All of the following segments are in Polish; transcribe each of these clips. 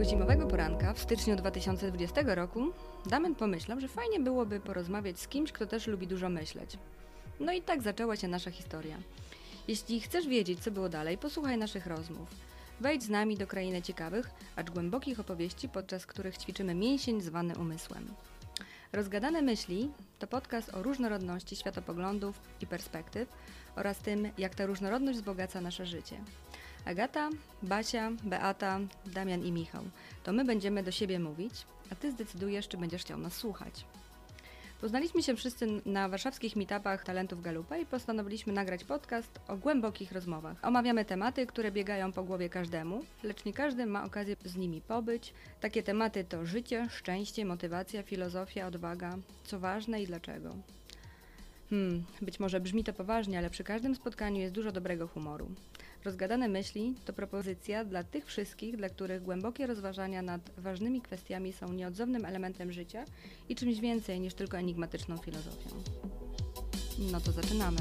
Tego zimowego poranka w styczniu 2020 roku Damian pomyślał, że fajnie byłoby porozmawiać z kimś, kto też lubi dużo myśleć. No i tak zaczęła się nasza historia. Jeśli chcesz wiedzieć, co było dalej, posłuchaj naszych rozmów. Wejdź z nami do krainy ciekawych, acz głębokich opowieści, podczas których ćwiczymy mięsień zwany umysłem. Rozgadane myśli to podcast o różnorodności światopoglądów i perspektyw oraz tym, jak ta różnorodność wzbogaca nasze życie. Agata, Basia, Beata, Damian i Michał. To my będziemy do siebie mówić, a ty zdecydujesz, czy będziesz chciał nas słuchać. Poznaliśmy się wszyscy na warszawskich meetupach talentów Galupa i postanowiliśmy nagrać podcast o głębokich rozmowach. Omawiamy tematy, które biegają po głowie każdemu, lecz nie każdy ma okazję z nimi pobyć. Takie tematy to życie, szczęście, motywacja, filozofia, odwaga, co ważne i dlaczego. Hmm, być może brzmi to poważnie, ale przy każdym spotkaniu jest dużo dobrego humoru. Rozgadane myśli to propozycja dla tych wszystkich, dla których głębokie rozważania nad ważnymi kwestiami są nieodzownym elementem życia i czymś więcej niż tylko enigmatyczną filozofią. No to zaczynamy.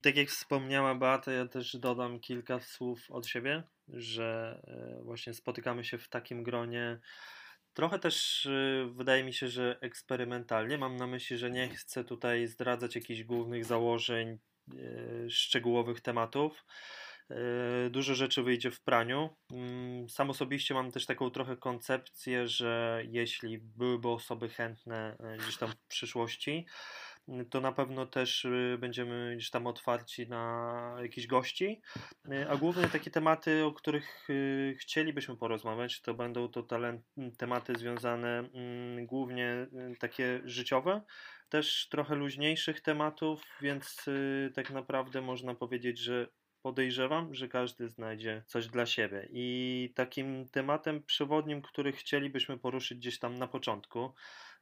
Tak jak wspomniała Beata, ja też dodam kilka słów od siebie, że e, właśnie spotykamy się w takim gronie. Trochę też e, wydaje mi się, że eksperymentalnie. Mam na myśli, że nie chcę tutaj zdradzać jakichś głównych założeń, e, szczegółowych tematów. Dużo rzeczy wyjdzie w praniu. Mm, sam osobiście mam też taką trochę koncepcję, że jeśli byłyby osoby chętne gdzieś tam w przyszłości, to na pewno też y, będziemy gdzieś tam otwarci na jakichś gości. Y, a głównie takie tematy, o których y, chcielibyśmy porozmawiać, to będą to talent, tematy związane głównie takie życiowe, też trochę luźniejszych tematów, więc tak naprawdę można powiedzieć, że podejrzewam, że każdy znajdzie coś dla siebie. I takim tematem przewodnim, który chcielibyśmy poruszyć gdzieś tam na początku,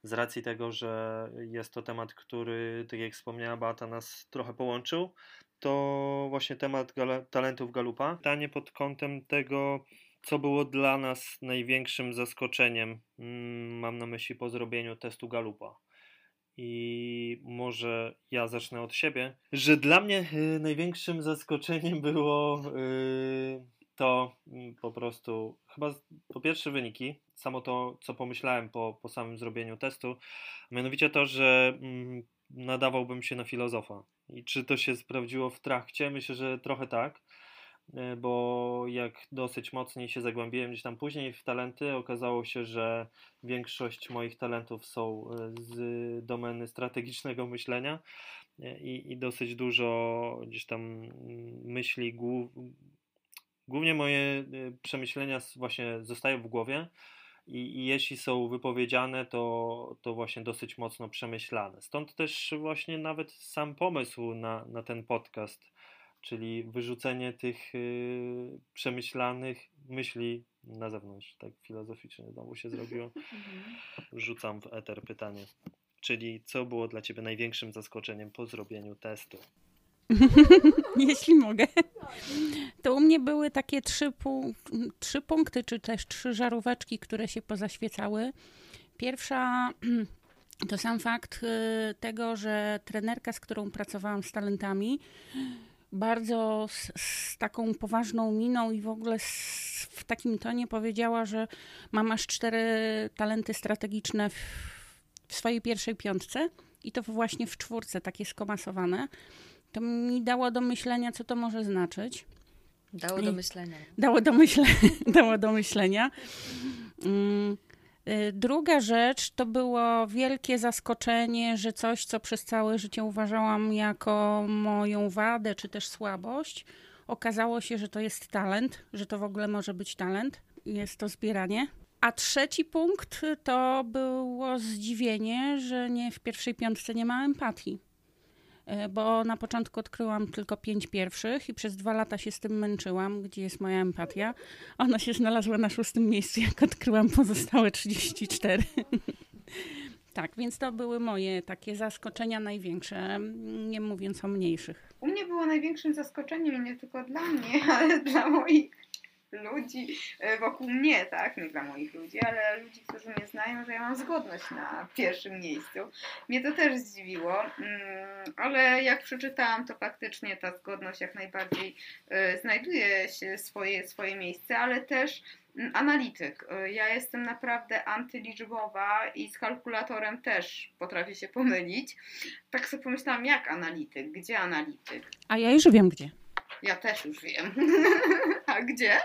z racji tego, że jest to temat, który, tak jak wspomniała Beata, nas trochę połączył, to właśnie temat gala, talentów Galupa. Pytanie pod kątem tego, co było dla nas największym zaskoczeniem, mm, mam na myśli po zrobieniu testu Galupa. I może ja zacznę od siebie, że dla mnie y, największym zaskoczeniem było y, to mm, po prostu chyba po pierwsze wyniki, samo to, co pomyślałem po, po samym zrobieniu testu, mianowicie to, że mm, nadawałbym się na filozofa. I czy to się sprawdziło w trakcie? Myślę, że trochę tak, e, bo jak dosyć mocniej się zagłębiłem gdzieś tam później w talenty, okazało się, że większość moich talentów są e, z domeny strategicznego myślenia e, i, i dosyć dużo gdzieś tam mm, myśli głów, Głównie moje y, przemyślenia właśnie zostają w głowie i, i, jeśli są wypowiedziane, to, to właśnie dosyć mocno przemyślane. Stąd też właśnie nawet sam pomysł na, na ten podcast, czyli wyrzucenie tych y, przemyślanych myśli na zewnątrz, tak filozoficznie znowu się zrobiło. Mhm. Rzucam w eter pytanie. Czyli co było dla Ciebie największym zaskoczeniem po zrobieniu testu? Jeśli mogę. To u mnie były takie trzy, trzy punkty, czy też trzy żaróweczki, które się pozaświecały. Pierwsza to sam fakt y, tego, że trenerka, z którą pracowałam z talentami, bardzo z, z taką poważną miną i w ogóle z, w takim tonie powiedziała, że mam aż cztery talenty strategiczne w, w swojej pierwszej piątce i to właśnie w czwórce, takie skomasowane. To mi dało do myślenia, co to może znaczyć. Dało do myślenia. Dało do, myśle, dało do myślenia. Mm, y, druga rzecz to było wielkie zaskoczenie, że coś, co przez całe życie uważałam jako moją wadę czy też słabość, okazało się, że to jest talent, że to w ogóle może być talent. Jest to zbieranie. A trzeci punkt to było zdziwienie, że nie w pierwszej piątce nie ma empatii. E, bo na początku odkryłam tylko pięć pierwszych i przez dwa lata się z tym męczyłam, gdzie jest moja empatia. Ona się znalazła na szóstym miejscu, jak odkryłam pozostałe 34. tak, więc to były moje takie zaskoczenia największe, nie mówiąc o mniejszych. U mnie było największym zaskoczeniem, nie tylko dla mnie, ale dla moich ludzi e, wokół mnie, tak? Nie dla moich ludzi, ale ludzi, którzy mnie znają, że ja mam zgodność na pierwszym miejscu. Mnie to też zdziwiło, mm, ale jak przeczytałam, to faktycznie ta zgodność jak najbardziej e, znajduje się swoje, swoje miejsce, ale też mm, analityk. E, Ja jestem naprawdę antyliczbowa i z kalkulatorem też potrafię się pomylić. Tak sobie pomyślałam, jak analityk? Gdzie analityk? A ja już wiem gdzie. Ja też już wiem. A gdzie?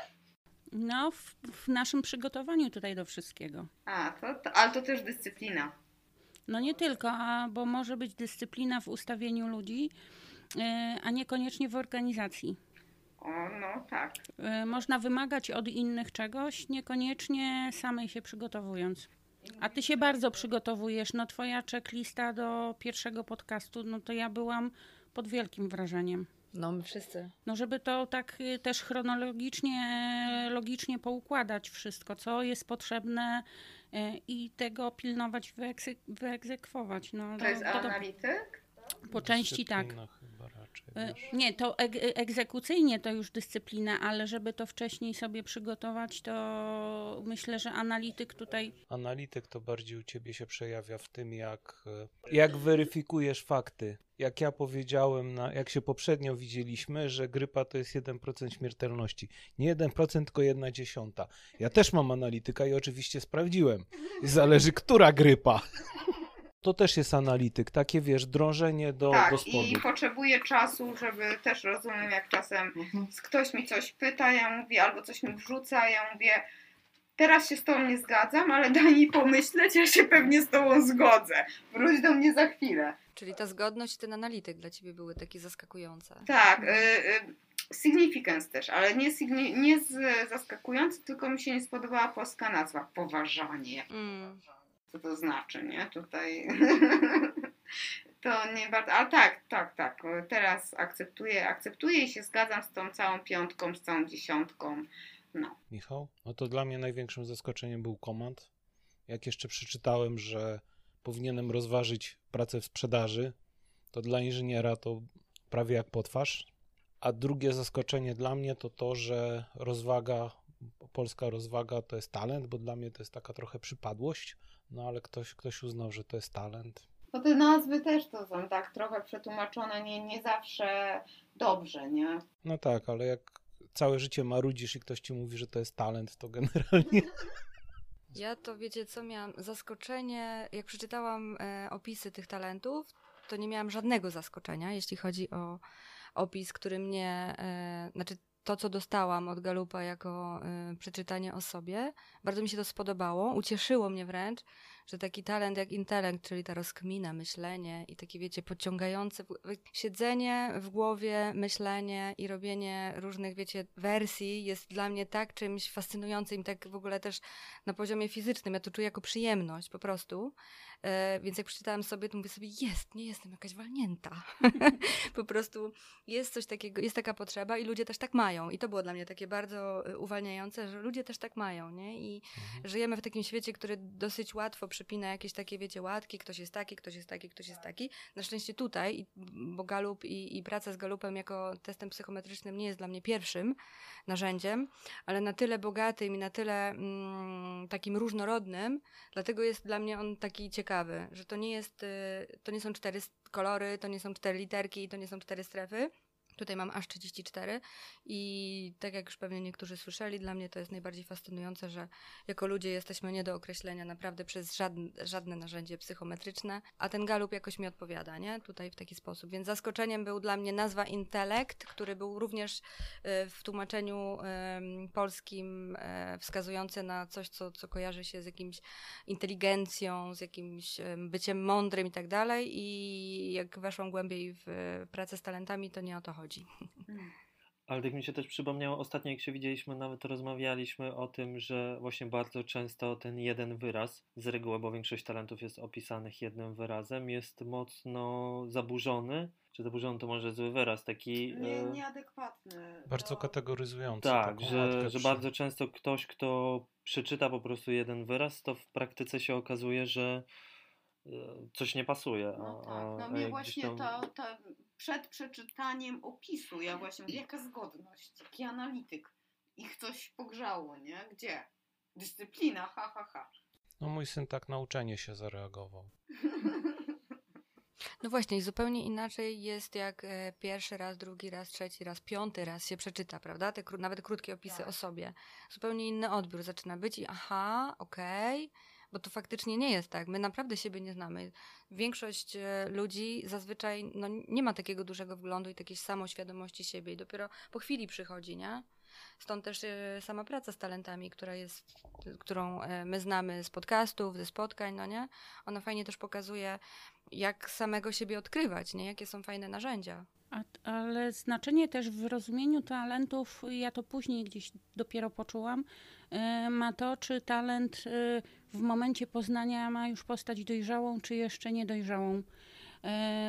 No, w, w naszym przygotowaniu tutaj do wszystkiego. A, to, to, ale to też dyscyplina. No nie tylko, a, bo może być dyscyplina w ustawieniu ludzi, yy, a niekoniecznie w organizacji. O, no tak. Yy, Można wymagać od innych czegoś, niekoniecznie samej się przygotowując. A ty się bardzo przygotowujesz. No twoja checklista do pierwszego podcastu, no to ja byłam pod wielkim wrażeniem. No, my wszyscy. No żeby to tak y, też chronologicznie, logicznie poukładać wszystko, co jest potrzebne y, i tego pilnować, wyegzekwować. No, To jest to- analityk? po części tak. Chyba raczej, Y, wiesz. Nie, to eg- egzekucyjnie to już dyscyplina, ale żeby to wcześniej sobie przygotować, to myślę, że analityk tutaj Analityk to bardziej u ciebie się przejawia w tym, jak, e, jak weryfikujesz fakty. Jak ja powiedziałem, na, jak się poprzednio widzieliśmy, że grypa to jest 1% śmiertelności. Nie 1%, tylko 1 dziesiąta. Ja też mam analityka i oczywiście sprawdziłem. Zależy, która grypa. To też jest analityk, takie wiesz, drążenie do, do tak, spodu. i potrzebuję czasu, żeby też rozumiem, jak czasem ktoś mi coś pyta, ja mówię, albo coś mi wrzuca, ja mówię, teraz się z tobą nie zgadzam, ale daj mi pomyśleć, ja się pewnie z tobą zgodzę. Wróć do mnie za chwilę. Czyli ta zgodność i ten analityk dla ciebie były takie zaskakujące. Tak, y, y, significance też, ale nie, signi- nie z zaskakujący, tylko mi się nie spodobała polska nazwa, poważanie. Mm. Co to znaczy, nie? Tutaj to nie bardzo, ale tak, tak, tak, teraz akceptuję, akceptuję i się zgadzam z tą całą piątką, z całą dziesiątką. No. Michał? No to dla mnie największym zaskoczeniem był komand. Jak jeszcze przeczytałem, że powinienem rozważyć pracę w sprzedaży, to dla inżyniera to prawie jak potwarz. A drugie zaskoczenie dla mnie to to, że rozwaga, polska rozwaga to jest talent, bo dla mnie to jest taka trochę przypadłość, no ale ktoś, ktoś uznał, że to jest talent. No te nazwy też to są tak trochę przetłumaczone nie, nie zawsze dobrze, nie? No tak, ale jak całe życie marudzisz i ktoś ci mówi, że to jest talent, to generalnie Ja to wiecie co, miałam zaskoczenie, jak przeczytałam e, opisy tych talentów, to nie miałam żadnego zaskoczenia, jeśli chodzi o opis, który mnie, e, znaczy to, co dostałam od Galupa jako e, przeczytanie o sobie. Bardzo mi się to spodobało, ucieszyło mnie wręcz, że taki talent jak intelekt, czyli ta rozkmina, myślenie i takie, wiecie, podciągające w- siedzenie w głowie, myślenie i robienie różnych, wiecie, wersji jest dla mnie tak czymś fascynującym tak w ogóle też na poziomie fizycznym. Ja to czuję jako przyjemność po prostu. E, więc jak przeczytałam sobie, to mówię sobie, jest, nie jestem jakaś walnięta. po prostu jest coś takiego, jest taka potrzeba i ludzie też tak mają. I to było dla mnie takie bardzo e, uwalniające, że ludzie też tak mają, nie? I żyjemy w takim świecie, który dosyć łatwo przypina jakieś takie, wiecie, łatki, ktoś jest taki, ktoś jest taki, ktoś jest taki. Na szczęście tutaj, bo Galup i, i praca z Galupem jako testem psychometrycznym nie jest dla mnie pierwszym narzędziem, ale na tyle bogatym i na tyle mm, takim różnorodnym, dlatego jest dla mnie on taki ciekawy, że to nie jest, y, to nie są cztery kolory, to nie są cztery literki, to nie są cztery strefy. Tutaj mam aż 34 i tak jak już pewnie niektórzy słyszeli, dla mnie to jest najbardziej fascynujące, że jako ludzie jesteśmy nie do określenia naprawdę przez żadne, żadne narzędzie psychometryczne, a ten galup jakoś mi odpowiada, nie? Tutaj w taki sposób. Więc zaskoczeniem był dla mnie nazwa intelekt, który był również y, w tłumaczeniu polskim e, wskazujący na coś, co, co kojarzy się z jakimś inteligencją, z jakimś em, byciem mądrym i tak dalej. I jak weszłam głębiej w pracę z talentami, to nie o to chodzi. Ale tak mi się też przypomniało, ostatnio jak się widzieliśmy, nawet rozmawialiśmy o tym, że właśnie bardzo często ten jeden wyraz, z reguły, bo większość talentów jest opisanych jednym wyrazem, jest mocno zaburzony. Czy zaburzony to może zły wyraz, taki... Nie, e, nieadekwatny. bardzo do- kategoryzujący. Tak, że, że bardzo często ktoś, kto przeczyta po prostu jeden wyraz, to w praktyce się okazuje, że e, coś nie pasuje. A, No tak, no a mnie właśnie tam- to, to przed przeczytaniem opisu, ja właśnie mówię, jaka zgodność, jaki analityk. ich coś pogrzało, nie? Gdzie? Dyscyplina, ha, ha, ha. No mój syn tak na uczenie się zareagował. No właśnie, i zupełnie inaczej jest, jak e, pierwszy raz, drugi raz, trzeci raz, piąty raz się przeczyta, prawda? Te kró- nawet krótkie opisy Tak. o sobie. Zupełnie inny odbiór zaczyna być i aha, okej, bo to faktycznie nie jest tak. My naprawdę siebie nie znamy. Większość e, ludzi zazwyczaj no, nie ma takiego dużego wglądu i takiej samoświadomości siebie i dopiero po chwili przychodzi, nie? Stąd też e, sama praca z talentami, która jest, którą e, my znamy z podcastów, ze spotkań, no nie? Ona fajnie też pokazuje, jak samego siebie odkrywać, nie? Jakie są fajne narzędzia. A, ale znaczenie też w rozumieniu talentów, ja to później gdzieś dopiero poczułam, y, ma to, czy talent y, w momencie poznania ma już postać dojrzałą, czy jeszcze niedojrzałą. Y,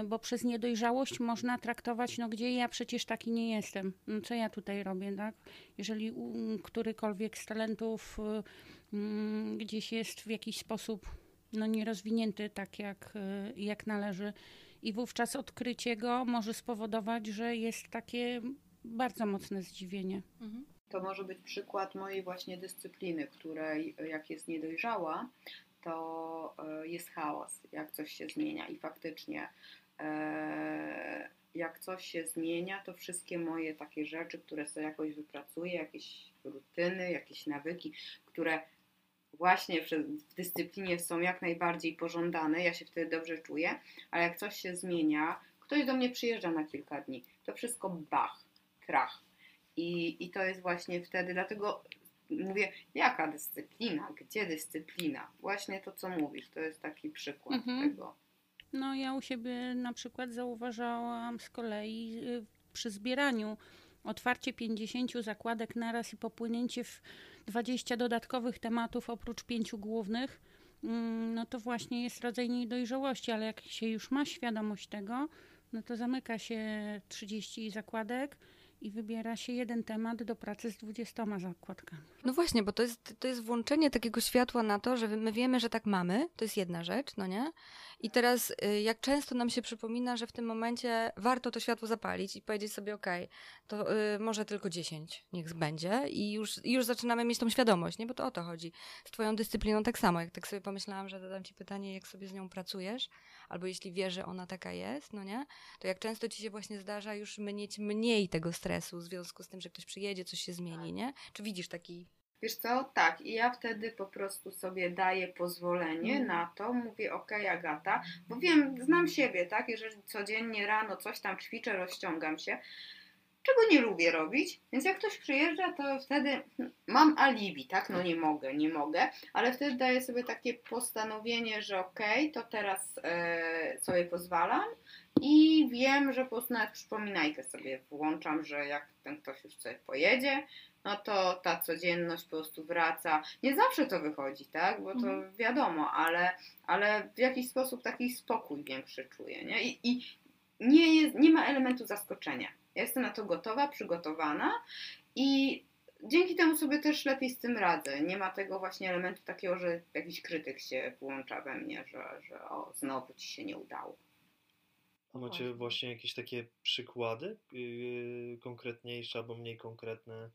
Bo przez niedojrzałość można traktować, no gdzie ja przecież taki nie jestem. No co ja tutaj robię, tak? Jeżeli którykolwiek z talentów mm, gdzieś jest w jakiś sposób no, nierozwinięty tak jak, y, jak należy, i wówczas odkrycie go może spowodować, że jest takie bardzo mocne zdziwienie. To może być przykład mojej właśnie dyscypliny, której jak jest niedojrzała, to e, jest chaos, jak coś się zmienia. I faktycznie e, jak coś się zmienia, to wszystkie moje takie rzeczy, które sobie jakoś wypracuję, jakieś rutyny, jakieś nawyki, które właśnie w dyscyplinie są jak najbardziej pożądane, ja się wtedy dobrze czuję, ale jak coś się zmienia, ktoś do mnie przyjeżdża na kilka dni, to wszystko bach, trach. I, I to jest właśnie wtedy, dlatego mówię, jaka dyscyplina, gdzie dyscyplina? Właśnie to, co mówisz, to jest taki przykład Mhm. tego. No ja u siebie na przykład zauważałam z kolei y, przy zbieraniu otwarcie 50 zakładek naraz i popłynięcie w 20 dodatkowych tematów oprócz pięciu głównych, mm, no to właśnie jest rodzaj niedojrzałości, ale jak się już ma świadomość tego, no to zamyka się 30 zakładek i wybiera się jeden temat do pracy z 20 zakładkami. No właśnie, bo to jest, to jest włączenie takiego światła na to, że my wiemy, że tak mamy, to jest jedna rzecz, no nie? I teraz y, jak często nam się przypomina, że w tym momencie warto to światło zapalić i powiedzieć sobie, okej, to y, może tylko 10 niech będzie i już, już zaczynamy mieć tą świadomość, nie? Bo to o to chodzi. Z twoją dyscypliną tak samo, jak tak sobie pomyślałam, że zadam ci pytanie, jak sobie z nią pracujesz, albo jeśli wiesz, że ona taka jest, no nie? To jak często ci się właśnie zdarza już mieć mniej tego stresu w związku z tym, że ktoś przyjedzie, coś się zmieni, nie? Czy widzisz taki Wiesz co, tak, i ja wtedy po prostu sobie daję pozwolenie Mhm. na to, mówię, okej Agata, bo wiem, znam siebie, tak, jeżeli codziennie rano coś tam ćwiczę, rozciągam się, czego nie lubię robić, więc jak ktoś przyjeżdża, to wtedy hm, mam alibi, tak, no nie mogę, nie mogę, ale wtedy daję sobie takie postanowienie, że okej, to teraz e, sobie pozwalam i wiem, że po prostu nawet przypominajkę sobie włączam, że jak ten ktoś już sobie pojedzie, no to ta codzienność po prostu wraca. Nie zawsze to wychodzi, tak? Bo to Mhm. wiadomo, ale, ale w jakiś sposób taki spokój większy czuję, nie? I, i nie, jest, nie ma elementu zaskoczenia. Ja jestem na to gotowa, przygotowana i dzięki temu sobie też lepiej z tym radzę. Nie ma tego właśnie elementu takiego, że jakiś krytyk się włącza we mnie, że, że o, znowu ci się nie udało. A macie właśnie jakieś takie przykłady yy, konkretniejsze albo mniej konkretne,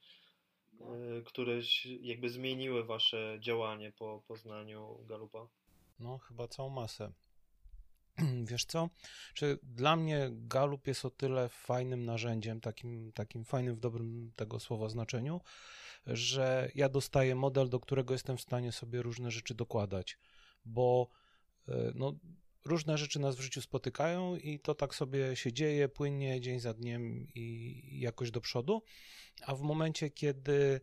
yy, które jakby zmieniły wasze działanie po poznaniu Galupa? No, chyba całą masę. Wiesz co? Czy dla mnie Galup jest o tyle fajnym narzędziem, takim, takim fajnym w dobrym tego słowa znaczeniu, że ja dostaję model, do którego jestem w stanie sobie różne rzeczy dokładać, bo e, no, różne rzeczy nas w życiu spotykają i to tak sobie się dzieje płynnie dzień za dniem i jakoś do przodu, a w momencie, kiedy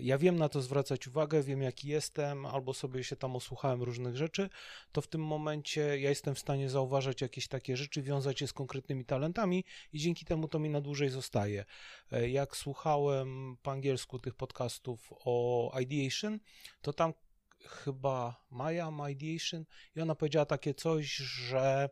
ja wiem na to zwracać uwagę, wiem jaki jestem, albo sobie się tam osłuchałem różnych rzeczy, to w tym momencie ja jestem w stanie zauważać jakieś takie rzeczy, wiązać je z konkretnymi talentami i dzięki temu to mi na dłużej zostaje. E, Jak słuchałem po angielsku tych podcastów o ideation, to tam chyba Maja ma ideation i ona powiedziała takie coś, że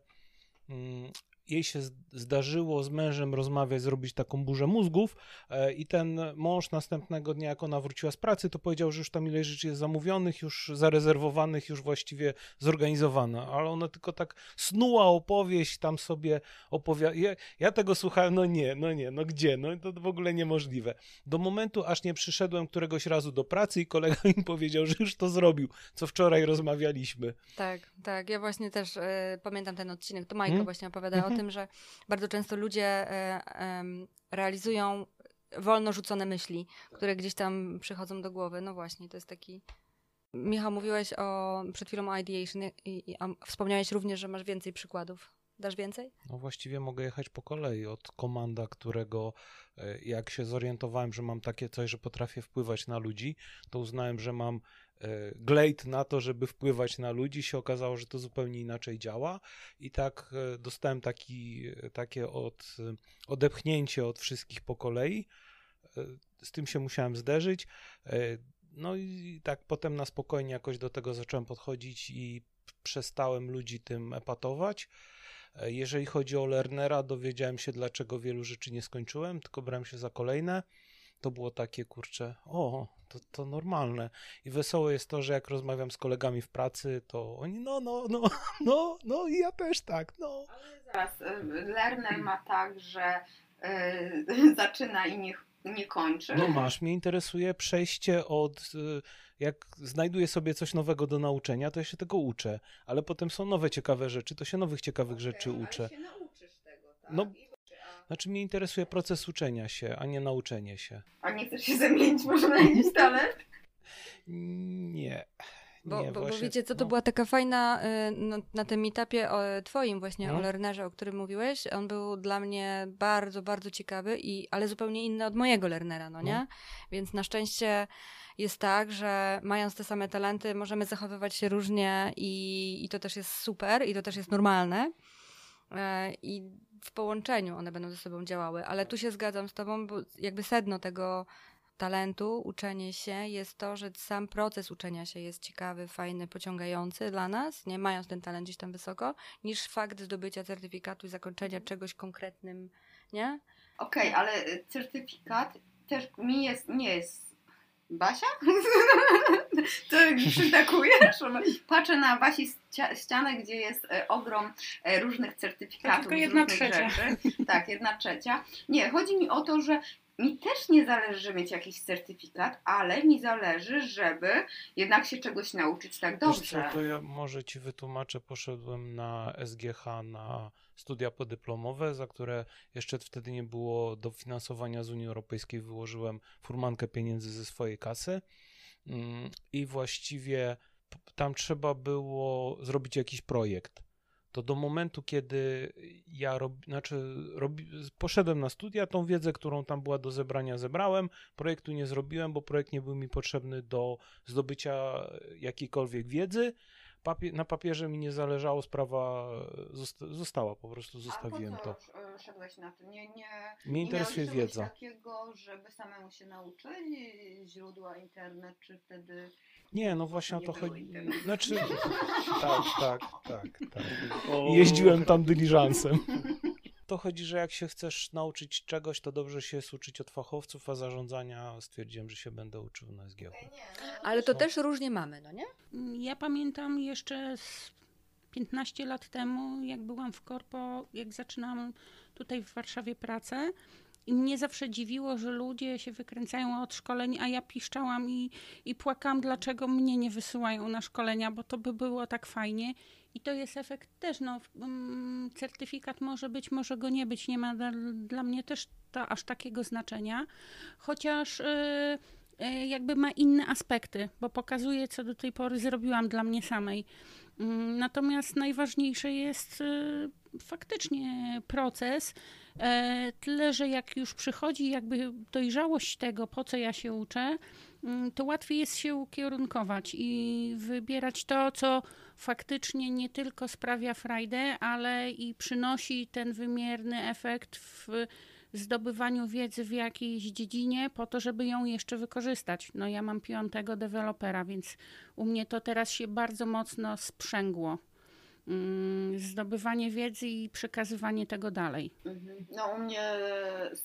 mm, jej się zdarzyło z mężem rozmawiać, zrobić taką burzę mózgów e, i ten mąż następnego dnia, jak ona wróciła z pracy, to powiedział, że już tam ile rzeczy jest zamówionych, już zarezerwowanych, już właściwie zorganizowana, ale ona tylko tak snuła opowieść, tam sobie opowiada. Ja, ja, tego słuchałem, no nie, no nie, no gdzie, no to w ogóle niemożliwe. Do momentu, aż nie przyszedłem któregoś razu do pracy i kolega mi powiedział, że już to zrobił, co wczoraj rozmawialiśmy. Tak, tak, ja właśnie też y, pamiętam ten odcinek, to Majka hmm? właśnie opowiada o tym, że bardzo często ludzie e, realizują wolno rzucone myśli, które gdzieś tam przychodzą do głowy. No właśnie, to jest taki. Michał, mówiłeś o przed chwilą o ideation i, i wspomniałeś również, że masz więcej przykładów. Dasz więcej? No właściwie mogę jechać po kolei od komanda, którego e, jak się zorientowałem, że mam takie coś, że potrafię wpływać na ludzi, to uznałem, że mam glejt na to, żeby wpływać na ludzi, się okazało, że to zupełnie inaczej działa i tak e, dostałem taki, takie od, odepchnięcie od wszystkich po kolei. E, z tym się musiałem zderzyć. No i tak potem na spokojnie jakoś do tego zacząłem podchodzić i przestałem ludzi tym epatować. Jeżeli chodzi o Lernera, dowiedziałem się, dlaczego wielu rzeczy nie skończyłem, tylko brałem się za kolejne. To było takie kurcze, o, to, to normalne. I wesołe jest to, że jak rozmawiam z kolegami w pracy, to oni, no, no, no, no, no i ja też tak, no. Ale zaraz, y, Lerner ma tak, że y, zaczyna i nie, nie kończy. No masz, mnie interesuje przejście od, y, jak znajduję sobie coś nowego do nauczenia, to ja się tego uczę, ale potem są nowe ciekawe rzeczy, to się nowych ciekawych okay, rzeczy uczę. Ale się nauczysz tego, tak? No, znaczy mnie interesuje proces uczenia się, a nie nauczenie się. A nie chcesz się zamienić może na jakiś talent? Nie. Bo, nie, bo, bo wiecie co, to no. była taka fajna y, no, na tym etapie o, twoim właśnie, hmm? o Lernerze, o którym mówiłeś. On był dla mnie bardzo, bardzo ciekawy, i, ale zupełnie inny od mojego Lernera, no nie? Hmm? Więc na szczęście jest tak, że mając te same talenty możemy zachowywać się różnie i, i to też jest super i to też jest normalne. E, I w połączeniu one będą ze sobą działały, ale tu się zgadzam z Tobą, bo jakby sedno tego talentu, uczenie się jest to, że sam proces uczenia się jest ciekawy, fajny, pociągający dla nas, nie mając ten talent gdzieś tam wysoko, niż fakt zdobycia certyfikatu i zakończenia czegoś konkretnym, nie? Okej, okay, ale certyfikat też mi jest, nie jest Basia? to przytakujesz? Patrzę na Basi ścianę, gdzie jest e, ogrom e, różnych certyfikatów. Tylko jedna trzecia. Rzeczy. Tak, jedna trzecia. Nie, chodzi mi o to, że mi też nie zależy, żeby mieć jakiś certyfikat, ale mi zależy, żeby jednak się czegoś nauczyć tak dobrze. co, to ja może Ci wytłumaczę. Poszedłem na SGH na studia podyplomowe, za które jeszcze wtedy nie było dofinansowania z Unii Europejskiej. Wyłożyłem furmankę pieniędzy ze swojej kasy mm, i właściwie tam trzeba było zrobić jakiś projekt to do momentu, kiedy ja rob, znaczy robi, poszedłem na studia, tą wiedzę, którą tam była do zebrania, zebrałem. Projektu nie zrobiłem, bo projekt nie był mi potrzebny do zdobycia jakiejkolwiek wiedzy. Papier, na papierze mi nie zależało, sprawa zosta, została, po prostu zostawiłem A to. E, szedłeś na to? Nie, nie, Mnie interesuje nie wiedza. takiego, żeby samemu się nauczyć, źródła, internet, czy wtedy nie, no właśnie o to chodzi. Znaczy, tak, tak, tak, tak. Jeździłem tam dyliżansem. To chodzi, że jak się chcesz nauczyć czegoś, to dobrze się jest uczyć od fachowców, a zarządzania stwierdziłem, że się będę uczył na SGH. No Ale to też różnie mamy, no nie? Ja pamiętam jeszcze z 15 lat temu, jak byłam w korpo, jak zaczynałam tutaj w Warszawie pracę, i mnie zawsze dziwiło, że ludzie się wykręcają od szkoleń, a ja piszczałam i, i płakam, dlaczego mnie nie wysyłają na szkolenia, bo to by było tak fajnie. I to jest efekt też, no, um, certyfikat może być, może go nie być, nie ma dla, dla mnie też to aż takiego znaczenia, chociaż yy, yy, jakby ma inne aspekty, bo pokazuje, co do tej pory zrobiłam dla mnie samej. Yy, natomiast najważniejsze jest y, faktycznie proces, E, tyle, że jak już przychodzi jakby dojrzałość tego, po co ja się uczę, mm, to łatwiej jest się ukierunkować i wybierać to, co faktycznie nie tylko sprawia frajdę, ale i przynosi ten wymierny efekt w zdobywaniu wiedzy w jakiejś dziedzinie, po to, żeby ją jeszcze wykorzystać. No ja mam piątego dewelopera, więc u mnie to teraz się bardzo mocno sprzęgło. Mm, zdobywanie wiedzy i przekazywanie tego dalej. Mhm. No u mnie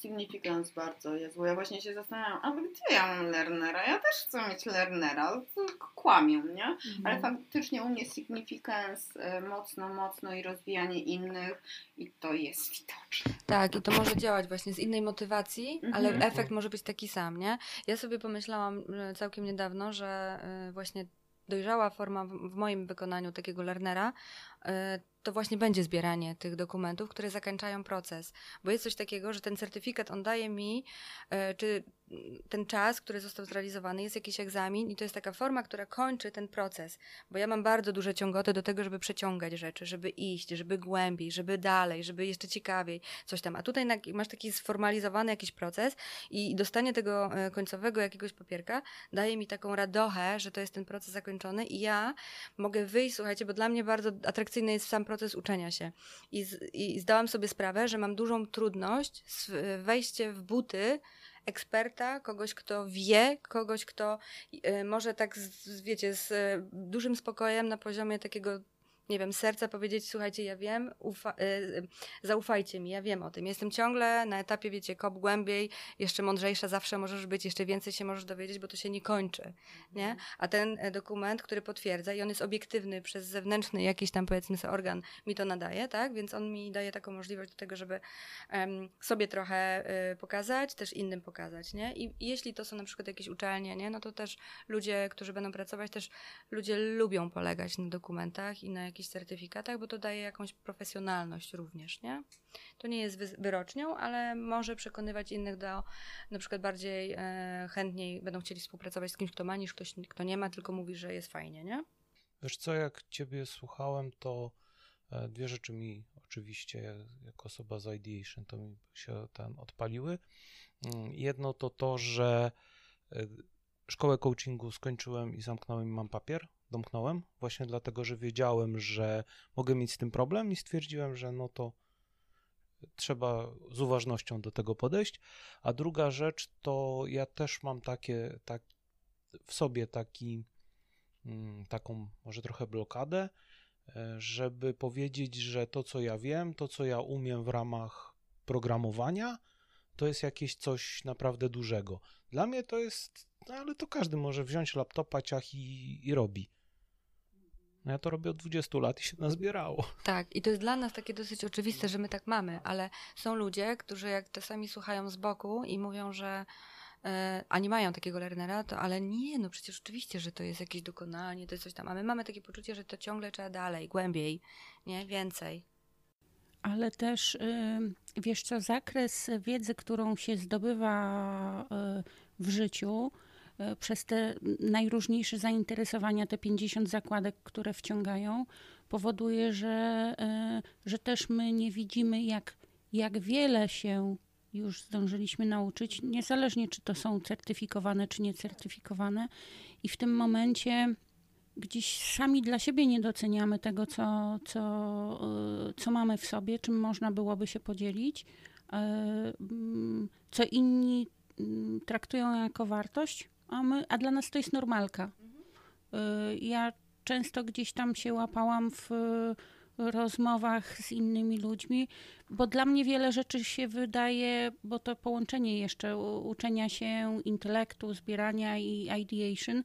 significance bardzo jest, bo ja właśnie się zastanawiam, a gdzie ja mam learnera? Ja też chcę mieć learnera, tylko kłamię, nie? Ale faktycznie u mnie significance e, mocno, mocno i rozwijanie innych i to jest widoczne. Tak, i to może działać właśnie z innej motywacji, ale Mhm. efekt może być taki sam, nie? Ja sobie pomyślałam e, całkiem niedawno, że e, właśnie dojrzała forma w moim wykonaniu takiego learnera e, to właśnie będzie zbieranie tych dokumentów, które zakończają proces. Bo jest coś takiego, że ten certyfikat on daje mi, e, czy ten czas, który został zrealizowany, jest jakiś egzamin i to jest taka forma, która kończy ten proces. Bo ja mam bardzo duże ciągoty do tego, żeby przeciągać rzeczy, żeby iść, żeby głębiej, żeby dalej, żeby jeszcze ciekawiej, coś tam. A tutaj masz taki sformalizowany jakiś proces i dostanie tego e, końcowego jakiegoś papierka daje mi taką radochę, że to jest ten proces zakończony i ja mogę wyjść, słuchajcie, bo dla mnie bardzo jest sam proces uczenia się. I, z, i zdałam sobie sprawę, że mam dużą trudność z wejście w buty eksperta, kogoś, kto wie, kogoś, kto e, może tak, z, wiecie, z e, dużym spokojem na poziomie takiego, nie wiem, serca powiedzieć, słuchajcie, ja wiem, ufa, e, e, zaufajcie mi, ja wiem o tym. Jestem ciągle na etapie, wiecie, kop głębiej, jeszcze mądrzejsza zawsze możesz być, jeszcze więcej się możesz dowiedzieć, bo to się nie kończy, nie? A ten e, dokument, który potwierdza i on jest obiektywny przez zewnętrzny jakiś tam, powiedzmy sobie, organ mi to nadaje, tak? Więc on mi daje taką możliwość do tego, żeby em, sobie trochę y, pokazać, też innym pokazać, nie? I, I jeśli to są na przykład jakieś uczelnie, nie? No to też ludzie, którzy będą pracować, też ludzie lubią polegać na dokumentach i na jakichś certyfikatach, bo to daje jakąś profesjonalność również, nie? To nie jest wy- wyrocznią, ale może przekonywać innych do na przykład bardziej e, chętniej będą chcieli współpracować z kimś, kto ma, niż ktoś, kto nie ma, tylko mówi, że jest fajnie, nie? Wiesz co, jak ciebie słuchałem, to e, dwie rzeczy mi oczywiście, jako osoba z Ideation, to mi się ten odpaliły. Mm, Jedno to to, że e, szkołę coachingu skończyłem i zamknąłem i mam papier, domknąłem, właśnie dlatego, że wiedziałem, że mogę mieć z tym problem i stwierdziłem, że no to trzeba z uważnością do tego podejść. A druga rzecz to ja też mam takie, tak, w sobie taki mm, taką może trochę blokadę, e, żeby powiedzieć, że to, co ja wiem, to, co ja umiem w ramach programowania, to jest jakieś coś naprawdę dużego. Dla mnie to jest, no ale to każdy może wziąć laptopa, ciach i, i robi. No ja to robię od 20 lat i się nazbierało. Tak, i to jest dla nas takie dosyć oczywiste, że my tak mamy, ale są ludzie, którzy jak czasami słuchają z boku i mówią, że e, a nie mają takiego learnera, to ale nie, no przecież oczywiście, że to jest jakieś dokonanie, to jest coś tam, a my mamy takie poczucie, że to ciągle trzeba dalej, głębiej, nie, więcej. Ale też, y, wiesz co, zakres wiedzy, którą się zdobywa y, w życiu przez te najróżniejsze zainteresowania, te 50 zakładek, które wciągają, powoduje, że, y, że też my nie widzimy, jak, jak wiele się już zdążyliśmy nauczyć, niezależnie czy to są certyfikowane, czy niecertyfikowane. I w tym momencie gdzieś sami dla siebie nie doceniamy tego, co, co, y, co mamy w sobie, czym można byłoby się podzielić, co inni traktują jako wartość, a, my, a dla nas to jest normalka. Y, Ja często gdzieś tam się łapałam w y, rozmowach z innymi ludźmi, bo dla mnie wiele rzeczy się wydaje, bo to połączenie jeszcze uczenia się intelektu, zbierania i ideation,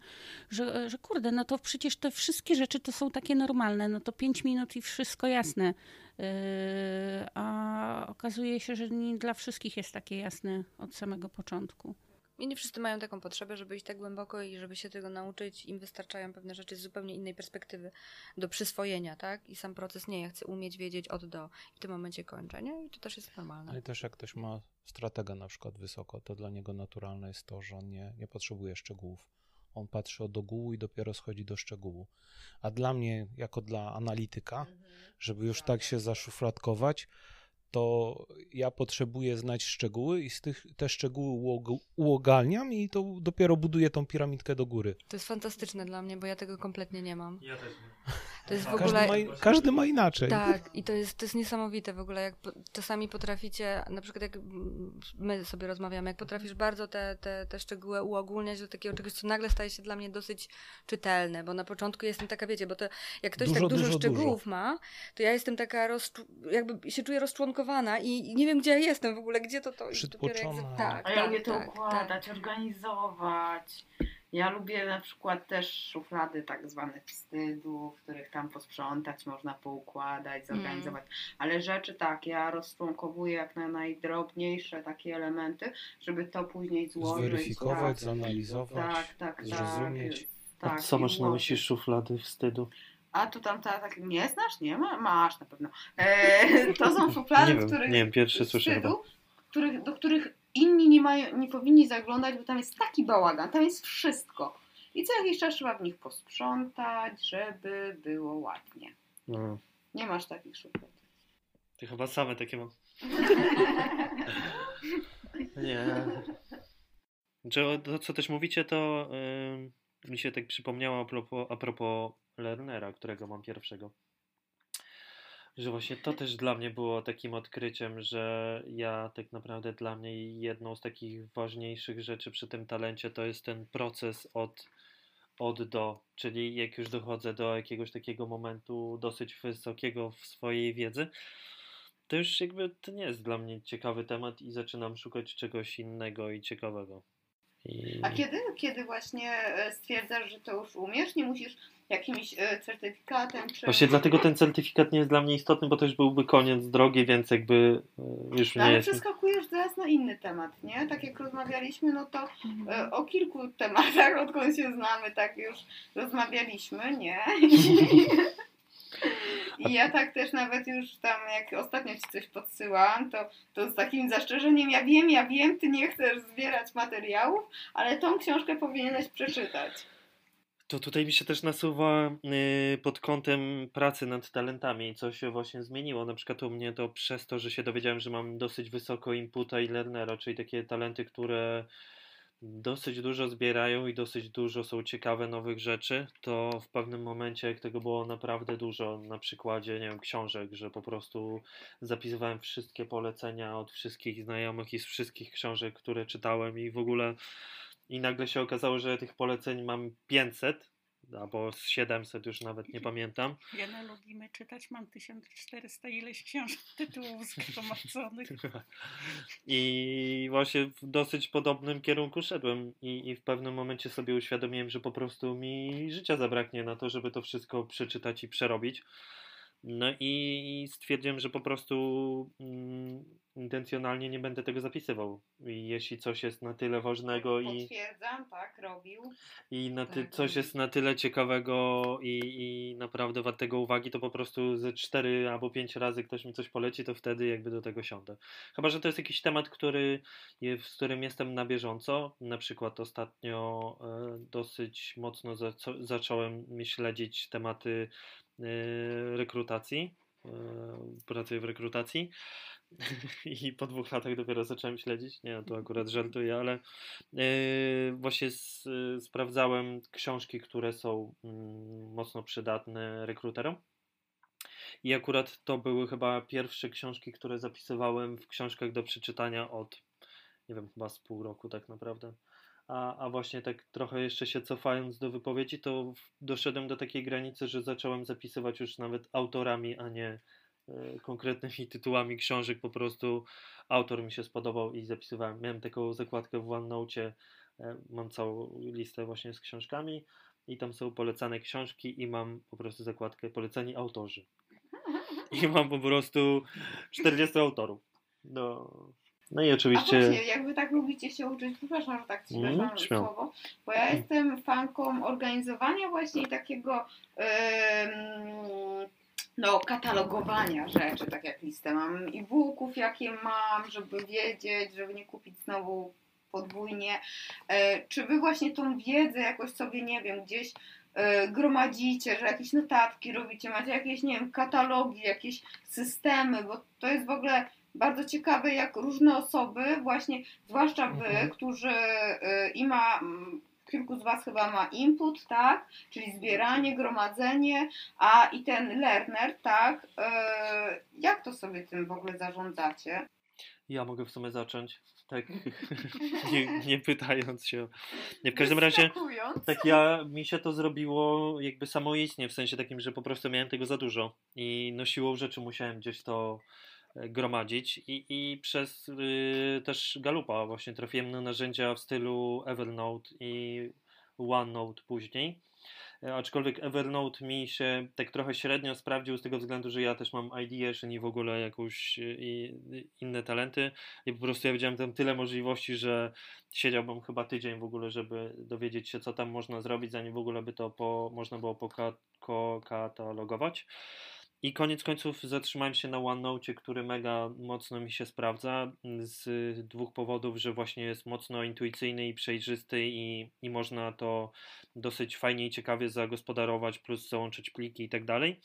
że, że kurde, no to przecież te wszystkie rzeczy to są takie normalne, no to pięć minut i wszystko jasne. Yy, a okazuje się, że nie dla wszystkich jest takie jasne od samego początku. I nie wszyscy mają taką potrzebę, żeby iść tak głęboko i żeby się tego nauczyć. Im wystarczają pewne rzeczy z zupełnie innej perspektywy do przyswojenia, tak? I sam proces nie, ja chcę umieć wiedzieć od do. I w tym momencie kończę, nie? I to też jest normalne. Ale też jak ktoś ma strategę na przykład wysoko, to dla niego naturalne jest to, że on nie, nie potrzebuje szczegółów. On patrzy od ogółu i dopiero schodzi do szczegółu. A dla mnie, jako dla analityka, żeby już tak się zaszufladkować, to ja potrzebuję znać szczegóły i z tych te szczegóły uog- uogalniam i to dopiero buduję tą piramidkę do góry. To jest fantastyczne dla mnie, bo ja tego kompletnie nie mam. Ja też nie. To jest w Każdy ogóle... ma, każdy ma inaczej. Tak, i to jest, to jest niesamowite w ogóle, jak czasami potraficie, na przykład jak my sobie rozmawiamy, jak potrafisz bardzo te, te, te szczegóły uogólniać do takiego czegoś, co nagle staje się dla mnie dosyć czytelne, bo na początku jestem taka, wiecie, bo to jak ktoś Dużo, tak dużo, dużo, szczegółów ma, to ja jestem taka, rozczu- jakby się czuję rozczłonkowana i nie wiem, gdzie ja jestem w ogóle, gdzie to to... jak- Przytłoczona. Tak, A ja tak, lubię to tak, układać, organizować. Ja lubię na przykład też szuflady tak zwane wstydu, w których tam posprzątać, można poukładać, zorganizować. Ale rzeczy tak, ja rozczłonkowuję jak na najdrobniejsze takie elementy, żeby to później złożyć. Zweryfikować, tak, zanalizować, tak, tak, tak. zrozumieć. A Tak, co i masz na myśli szuflady wstydu? A tu tam ta, tak, nie znasz? Nie ma? Masz na pewno. E, to są Nie wiem, których nie wiem, pierwszy słyszę wstydu, których, do których inni nie, mają, nie powinni zaglądać, bo tam jest taki bałagan, tam jest wszystko. I co jakiś czas trzeba w nich posprzątać, żeby było ładnie. No, Nie masz takich szuflad. ty chyba same takie mam. Nie. Że to, co też mówicie, to ym, mi się tak przypomniało a propos, a propos Lernera, którego mam pierwszego. Że właśnie to też dla mnie było takim odkryciem, że ja tak naprawdę dla mnie jedną z takich ważniejszych rzeczy przy tym talencie to jest ten proces od, od do, czyli jak już dochodzę do jakiegoś takiego momentu dosyć wysokiego w swojej wiedzy, to już jakby to nie jest dla mnie ciekawy temat i zaczynam szukać czegoś innego i ciekawego. I... A kiedy, kiedy właśnie e, stwierdzasz, że to już umiesz? Nie musisz jakimś e, certyfikatem czy... Właśnie dlatego ten certyfikat nie jest dla mnie istotny, bo to już byłby koniec drogi, więc jakby e, już No, nie ale jest. przeskakujesz teraz na inny temat, nie? Tak jak rozmawialiśmy, no to Mhm. e, o kilku tematach, odkąd się znamy, tak już rozmawialiśmy, nie? I ja tak też nawet już tam, jak ostatnio Ci coś podsyłam, to, to z takim zastrzeżeniem, ja wiem, ja wiem, Ty nie chcesz zbierać materiałów, ale tą książkę powinieneś przeczytać. To tutaj mi się też nasuwa y, pod kątem pracy nad talentami, co się właśnie zmieniło. Na przykład u mnie to przez to, że się dowiedziałem, że mam dosyć wysoko inputa i learnera, czyli takie talenty, które dosyć dużo zbierają i dosyć dużo są ciekawe nowych rzeczy, to w pewnym momencie, jak tego było naprawdę dużo, na przykładzie, nie wiem, książek, że po prostu zapisywałem wszystkie polecenia od wszystkich znajomych i z wszystkich książek, które czytałem i w ogóle i nagle się okazało, że tych poleceń mam 500 albo z 700, już nawet nie pamiętam. Ja na lubimy czytać, mam 1400 ileś książek, tytułów zgromadzonych. I właśnie w dosyć podobnym kierunku szedłem i, i w pewnym momencie sobie uświadomiłem, że po prostu mi życia zabraknie na to, żeby to wszystko przeczytać i przerobić. No i stwierdziłem, że po prostu mm, intencjonalnie nie będę tego zapisywał. I jeśli coś jest na tyle ważnego i, Potwierdzam, tak, robił. i na ty, Tak. coś jest na tyle ciekawego i, i naprawdę wartego uwagi, to po prostu ze cztery albo pięć razy ktoś mi coś poleci, to wtedy jakby do tego siądę. Chyba, że to jest jakiś temat, który, z którym jestem na bieżąco. Na przykład ostatnio e, dosyć mocno zacząłem śledzić tematy rekrutacji. E, pracuję w rekrutacji. I po dwóch latach dopiero zacząłem śledzić. Nie, to akurat żartuję, ale yy, właśnie y, sprawdzałem książki, które są mm, mocno przydatne rekruterom. I akurat to były chyba pierwsze książki, które zapisywałem w książkach do przeczytania od, nie wiem, chyba z pół roku tak naprawdę. A, a właśnie tak trochę jeszcze się cofając do wypowiedzi, to doszedłem do takiej granicy, że zacząłem zapisywać już nawet autorami, a nie e, konkretnymi tytułami książek. Po prostu autor mi się spodobał i zapisywałem. Miałem taką zakładkę w OneNote, e, mam całą listę właśnie z książkami i tam są polecane książki i mam po prostu zakładkę poleceni autorzy. I mam po prostu 40 autorów. No, no i A oczywiście... właśnie, jakby tak lubicie się uczyć, przepraszam, że tak ci Mm, słowo, bo ja jestem fanką organizowania właśnie takiego no, katalogowania rzeczy, tak jak listę mam e-booków, jakie mam, żeby wiedzieć, żeby nie kupić znowu podwójnie. E, czy wy właśnie tą wiedzę jakoś sobie, nie wiem, gdzieś e, gromadzicie, że jakieś notatki robicie, macie jakieś, nie wiem, katalogi, jakieś systemy, bo to jest w ogóle bardzo ciekawe, jak różne osoby, właśnie, zwłaszcza wy, Mhm. którzy y, i ma, mm, kilku z was chyba ma input, tak, czyli zbieranie, gromadzenie, a i ten learner, tak, y, jak to sobie tym w ogóle zarządzacie? Ja mogę w sumie zacząć, tak nie, nie pytając się. Nie, w każdym razie, tak ja, mi się to zrobiło jakby samoistnie, w sensie takim, że po prostu miałem tego za dużo i no siłą rzeczy musiałem gdzieś to gromadzić i, i przez y, też Galupa właśnie trafiłem na narzędzia w stylu Evernote i OneNote później. E, Aczkolwiek Evernote mi się tak trochę średnio sprawdził z tego względu, że ja też mam ideation i w ogóle jakąś y, i, inne talenty i po prostu ja widziałem tam tyle możliwości, że siedziałbym chyba tydzień w ogóle, żeby dowiedzieć się, co tam można zrobić, zanim w ogóle by to po, można było poka- ko- katalogować. I koniec końców zatrzymałem się na OneNote, który mega mocno mi się sprawdza z dwóch powodów, że właśnie jest mocno intuicyjny i przejrzysty i, i można to dosyć fajnie i ciekawie zagospodarować, plus załączyć pliki i tak dalej.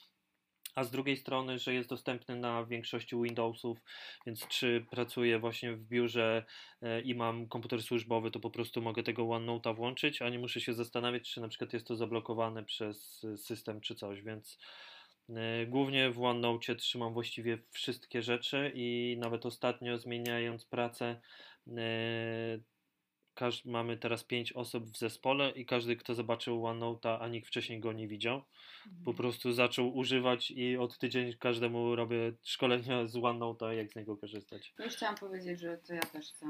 A z drugiej strony, że jest dostępny na większości Windowsów, więc czy pracuję właśnie w biurze e, i mam komputer służbowy, to po prostu mogę tego OneNote'a włączyć, a nie muszę się zastanawiać, czy na przykład jest to zablokowane przez e, system czy coś, więc głównie w OneNote trzymam właściwie wszystkie rzeczy i nawet ostatnio zmieniając pracę, e, każ- mamy teraz pięć osób w zespole i każdy, kto zobaczył OneNote'a, a nikt wcześniej go nie widział, po prostu zaczął używać i od tydzień każdemu robię szkolenia z OneNote'a, jak z niego korzystać. Już chciałam powiedzieć, że to ja też chcę.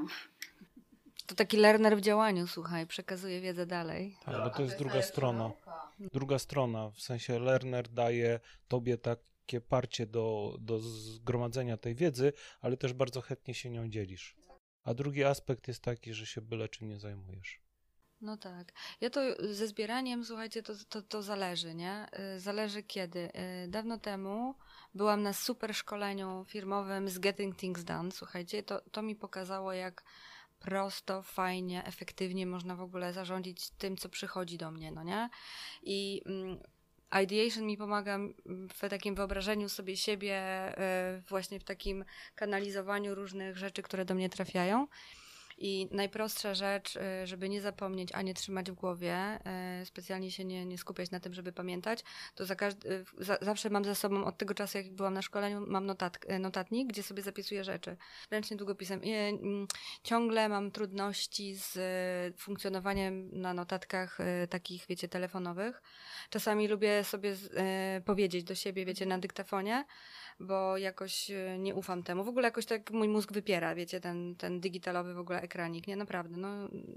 To taki learner w działaniu, słuchaj, przekazuje wiedzę dalej. Tak, bo to jest druga strona. Druga strona, w sensie learner daje tobie takie parcie do, do zgromadzenia tej wiedzy, ale też bardzo chętnie się nią dzielisz. A drugi aspekt jest taki, że się byle czym nie zajmujesz. No tak. Ja to ze zbieraniem, słuchajcie, to, to, to zależy, nie? Y, Zależy kiedy. Y, Dawno temu byłam na super szkoleniu firmowym z Getting Things Done. Słuchajcie, to, to mi pokazało, jak prosto, fajnie, efektywnie można w ogóle zarządzić tym, co przychodzi do mnie, no nie? I mm, ideation mi pomaga mm, w takim wyobrażeniu sobie siebie, y, właśnie w takim kanalizowaniu różnych rzeczy, które do mnie trafiają. I najprostsza rzecz, y, żeby nie zapomnieć, a nie trzymać w głowie, y, specjalnie się nie, nie skupiać na tym, żeby pamiętać, to za każdy, za, zawsze mam ze sobą, od tego czasu jak byłam na szkoleniu, mam notat, y, notatnik, gdzie sobie zapisuję rzeczy. Ręcznie długopisem. I, mm, ciągle mam trudności z funkcjonowaniem na notatkach takich, wiecie, telefonowych. Czasami lubię sobie z, powiedzieć do siebie, wiecie, na dyktafonie, bo jakoś nie ufam temu. W ogóle jakoś tak mój mózg wypiera, wiecie, ten, ten digitalowy w ogóle ekranik, nie? Naprawdę, no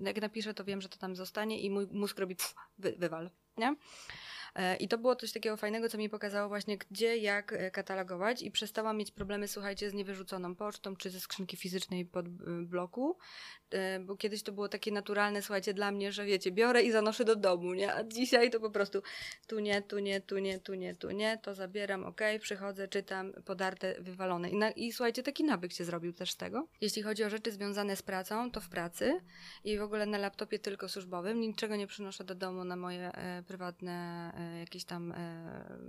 jak napiszę, to wiem, że to tam zostanie i mój mózg robi pff, wy, wywal, nie? E, I to było coś takiego fajnego, co mi pokazało właśnie, gdzie, jak e, katalogować i przestałam mieć problemy, słuchajcie, z niewyrzuconą pocztą, czy ze skrzynki fizycznej pod e, bloku, bo kiedyś to było takie naturalne, słuchajcie, dla mnie, że wiecie, biorę i zanoszę do domu, nie? A dzisiaj to po prostu tu nie, tu nie, tu nie, tu nie, tu nie, to zabieram, ok, przychodzę, czytam, podarte, wywalone. I, na, I słuchajcie, taki nawyk się zrobił też z tego. Jeśli chodzi o rzeczy związane z pracą, to w pracy i w ogóle na laptopie tylko służbowym, niczego nie przynoszę do domu na moje e, prywatne jakieś tam e,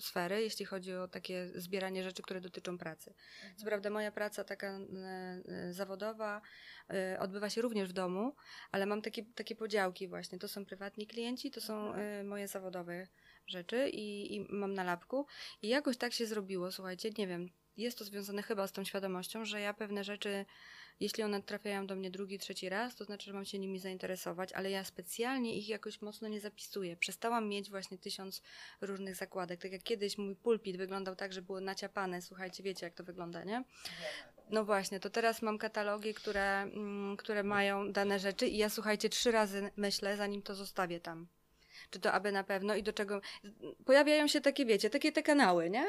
sfery, jeśli chodzi o takie zbieranie rzeczy, które dotyczą pracy. Co prawda moja praca taka e, e, zawodowa e, odbywa się również w domu, ale mam takie, takie podziałki właśnie. To są prywatni klienci, to są e, moje zawodowe rzeczy i, i mam na lapku. I jakoś tak się zrobiło, słuchajcie, nie wiem, jest to związane chyba z tą świadomością, że ja pewne rzeczy, jeśli one trafiają do mnie drugi, trzeci raz, to znaczy, że mam się nimi zainteresować, ale ja specjalnie ich jakoś mocno nie zapisuję. Przestałam mieć właśnie tysiąc różnych zakładek. Tak jak kiedyś mój pulpit wyglądał tak, że było naciapane, słuchajcie, wiecie jak to wygląda, nie? No właśnie, to teraz mam katalogi, które, mm, które mają dane rzeczy i ja słuchajcie, trzy razy myślę, zanim to zostawię tam. Czy to aby na pewno i do czego. Pojawiają się takie, wiecie, takie te kanały, nie?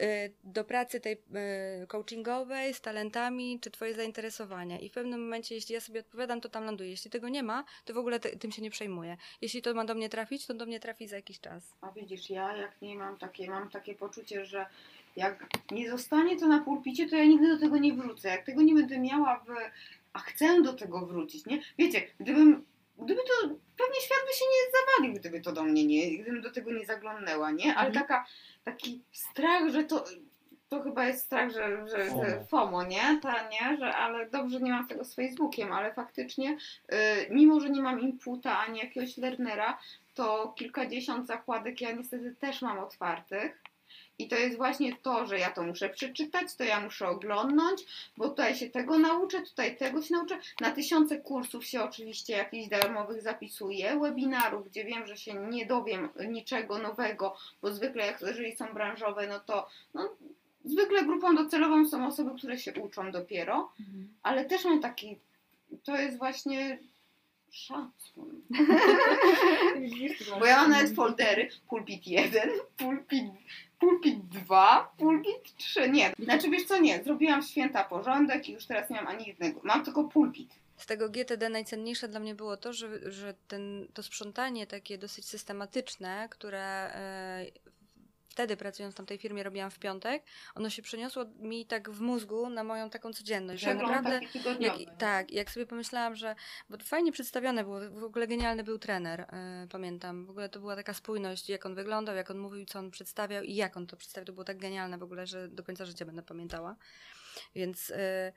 Y, Do pracy tej y, coachingowej z talentami, czy twoje zainteresowania. I w pewnym momencie, jeśli ja sobie odpowiadam, to tam ląduje. Jeśli tego nie ma, to w ogóle te, tym się nie przejmuję. Jeśli to ma do mnie trafić, to do mnie trafi za jakiś czas. A widzisz, ja jak nie mam takie, mam takie poczucie, że jak nie zostanie to na pulpicie, to ja nigdy do tego nie wrócę. Jak tego nie będę miała w... A chcę do tego wrócić, nie? Wiecie, gdybym... Gdyby to... Pewnie świat by się nie zawalił, gdyby to do mnie nie... Gdybym do tego nie zaglądnęła, nie? Ale Mhm. taka, taki strach, że to... to chyba jest strach, że, że, FOMO. FOMO, nie? Ta, nie? Że, ale dobrze nie mam tego z Facebookiem, ale faktycznie, y, mimo że nie mam inputa ani jakiegoś learnera, to kilkadziesiąt zakładek ja niestety też mam otwartych. I to jest właśnie to, że ja to muszę przeczytać, to ja muszę oglądnąć, bo tutaj się tego nauczę, tutaj tego się nauczę. Na tysiące kursów się oczywiście jakichś darmowych zapisuję, webinarów, gdzie wiem, że się nie dowiem niczego nowego, bo zwykle jak, jeżeli są branżowe, no to no, zwykle grupą docelową są osoby, które się uczą dopiero, ale też mam taki, to jest właśnie szacun. Bo ja mam nawet foldery, pulpit 1, pulpit, pulpit 2, pulpit 3, nie. Znaczy wiesz co, nie, zrobiłam święta porządek i już teraz nie mam ani jednego, mam tylko pulpit. Z tego GTD najcenniejsze dla mnie było to, że, że ten, to sprzątanie takie dosyć systematyczne, które e, wtedy pracując w tamtej firmie robiłam w piątek, ono się przeniosło mi tak w mózgu na moją taką codzienność, że Przegląd naprawdę taki tygodniowy. Jak, tak, jak sobie pomyślałam, że. Bo to fajnie przedstawione było, w ogóle genialny był trener, e, pamiętam. W ogóle to była taka spójność, jak on wyglądał, jak on mówił, co on przedstawiał i jak on to przedstawiał. To było tak genialne w ogóle, że do końca życia będę pamiętała. Więc e,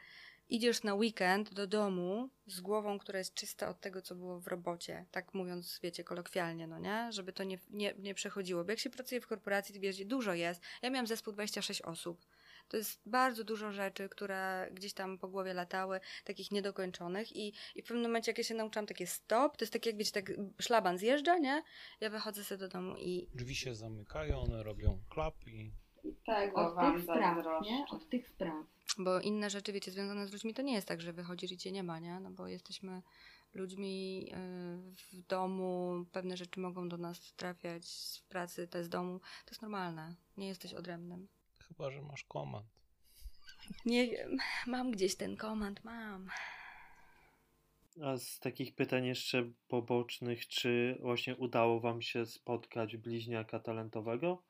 idziesz na weekend do domu z głową, która jest czysta od tego, co było w robocie. Tak mówiąc, wiecie, kolokwialnie, no nie? Żeby to nie, nie, nie przechodziło. Bo jak się pracuje w korporacji, to wiesz, dużo jest. Ja miałam zespół 26 osób. To jest bardzo dużo rzeczy, które gdzieś tam po głowie latały, takich niedokończonych i, i w pewnym momencie, jak ja się nauczyłam takie stop, to jest tak jak, wiecie, tak szlaban zjeżdża, nie? Ja wychodzę sobie do domu i Drzwi się zamykają, one robią klap i Tego od wam tych spraw, zazdroszczę. nie? Od tych spraw. Bo inne rzeczy, wiecie, związane z ludźmi, to nie jest tak, że wychodzisz i cię nie ma, nie? No bo jesteśmy ludźmi yy, w domu, pewne rzeczy mogą do nas trafiać w pracy, te z domu. To jest normalne. Nie jesteś odrębnym. chyba, że masz komand. Nie wiem, mam gdzieś ten komand, mam. A z takich pytań jeszcze pobocznych, czy właśnie udało Wam się spotkać bliźniaka talentowego?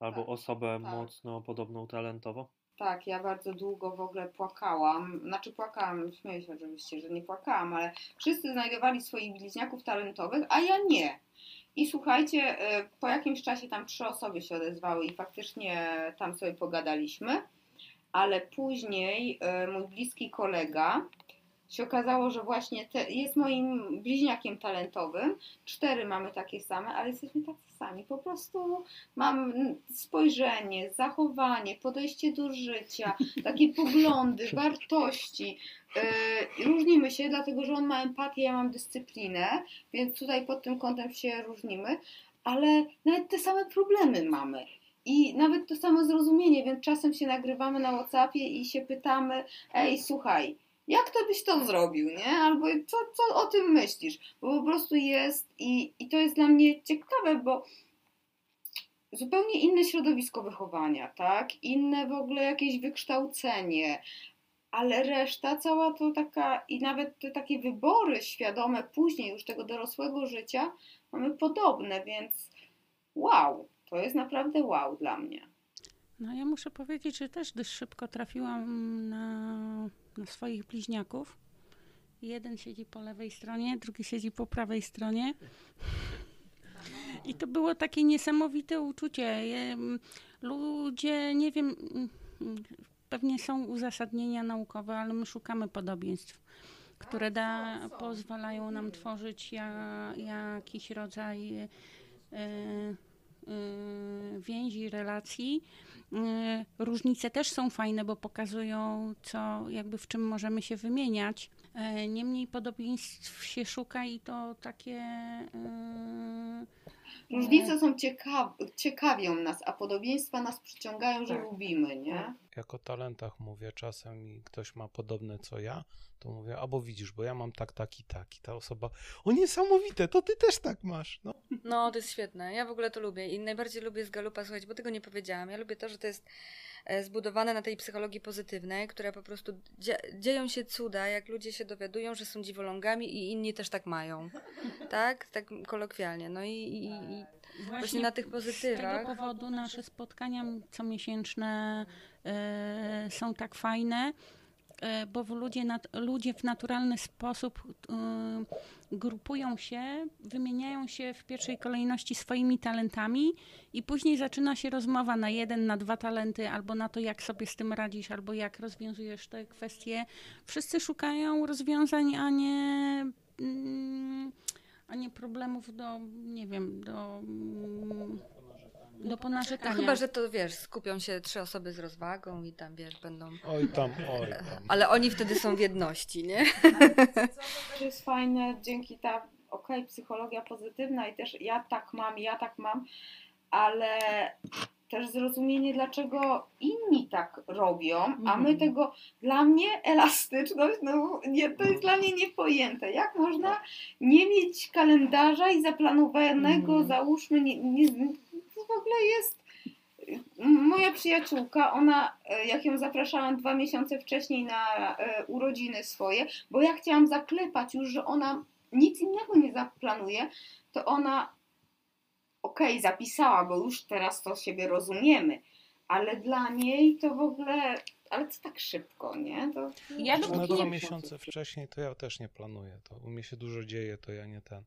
Albo Tak, osobę tak. mocno podobną talentowo? Tak, ja bardzo długo w ogóle płakałam. Znaczy płakałam, śmieję się oczywiście, że nie płakałam, ale wszyscy znajdowali swoich bliźniaków talentowych, a ja nie. I słuchajcie, y, po jakimś czasie tam trzy osoby się odezwały i faktycznie tam sobie pogadaliśmy, ale później y, mój bliski kolega się okazało, że właśnie te, jest moim bliźniakiem talentowym. Cztery mamy takie same, ale jesteśmy tacy sami. Po prostu mam spojrzenie, zachowanie, podejście do życia, takie poglądy, wartości. Yy, różnimy się, dlatego że on ma empatię, ja mam dyscyplinę, więc tutaj pod tym kątem się różnimy, ale nawet te same problemy mamy. I nawet to samo zrozumienie, więc czasem się nagrywamy na Whatsappie i się pytamy, ej, słuchaj, jak to byś to zrobił, nie? Albo co, co o tym myślisz? Bo po prostu jest i, i to jest dla mnie ciekawe, bo zupełnie inne środowisko wychowania, tak? Inne w ogóle jakieś wykształcenie, ale reszta cała to taka i nawet te takie wybory świadome później już tego dorosłego życia mamy podobne, więc wow, to jest naprawdę wow dla mnie. No ja muszę powiedzieć, że też dość szybko trafiłam na, swoich bliźniaków. Jeden siedzi po lewej stronie, drugi siedzi po prawej stronie. I to było takie niesamowite uczucie. Ludzie, nie wiem, pewnie są uzasadnienia naukowe, ale my szukamy podobieństw, które da, pozwalają nam tworzyć ja, jakiś rodzaj e, więzi, relacji. E, Różnice też są fajne, bo pokazują, co, jakby w czym możemy się wymieniać. E, Niemniej podobieństw się szuka i to takie. Różnice są ciekaw, ciekawią nas, a podobieństwa nas przyciągają, że Tak. lubimy, nie? Jak o talentach mówię czasem i ktoś ma podobne co ja, to mówię, albo widzisz, bo ja mam tak, tak i tak. I ta osoba, o niesamowite, to ty też tak masz. No. No, to jest świetne. Ja w ogóle to lubię i najbardziej lubię z Galupa słuchać, bo tego nie powiedziałam. Ja lubię to, że to jest zbudowane na tej psychologii pozytywnej, która po prostu dzie- dzieją się cuda, jak ludzie się dowiadują, że są dziwolągami i inni też tak mają. Tak? Tak kolokwialnie. No i, i, i właśnie na tych Z pozytywach. tego powodu nasze spotkania comiesięczne e, są tak fajne. e, bo ludzie, nat, ludzie w naturalny sposób y, grupują się, wymieniają się w pierwszej kolejności swoimi talentami i później zaczyna się rozmowa na jeden, na dwa talenty, albo na to, jak sobie z tym radzisz, albo jak rozwiązujesz te kwestie. Wszyscy szukają rozwiązań, a nie. Mm, a nie problemów do, nie wiem, do, mm, do A ponarzekania. chyba, że to wiesz, skupią się trzy osoby z rozwagą i tam wiesz, będą. Oj tam, oj tam. Ale oni wtedy są w jedności, nie? Co też jest fajne, dzięki ta, okej, psychologia pozytywna i też ja tak mam, ja tak mam, ale też zrozumienie, dlaczego inni tak robią, a my Mhm. tego, dla mnie elastyczność, no nie, to jest dla mnie niepojęte. Jak można nie mieć kalendarza i zaplanowanego, Mhm. załóżmy, nie, nie, to w ogóle jest moja przyjaciółka, ona, e, jak ją zapraszałam dwa miesiące wcześniej na e, urodziny swoje, bo ja chciałam zaklepać już, że ona nic innego nie zaplanuje, to ona okej, zapisała, bo już teraz to siebie rozumiemy, ale dla niej to w ogóle, ale to tak szybko, nie? To, Ja Na dopóki dwa miesiące wcześniej to ja też nie planuję. To u mnie się dużo dzieje, to ja nie ten.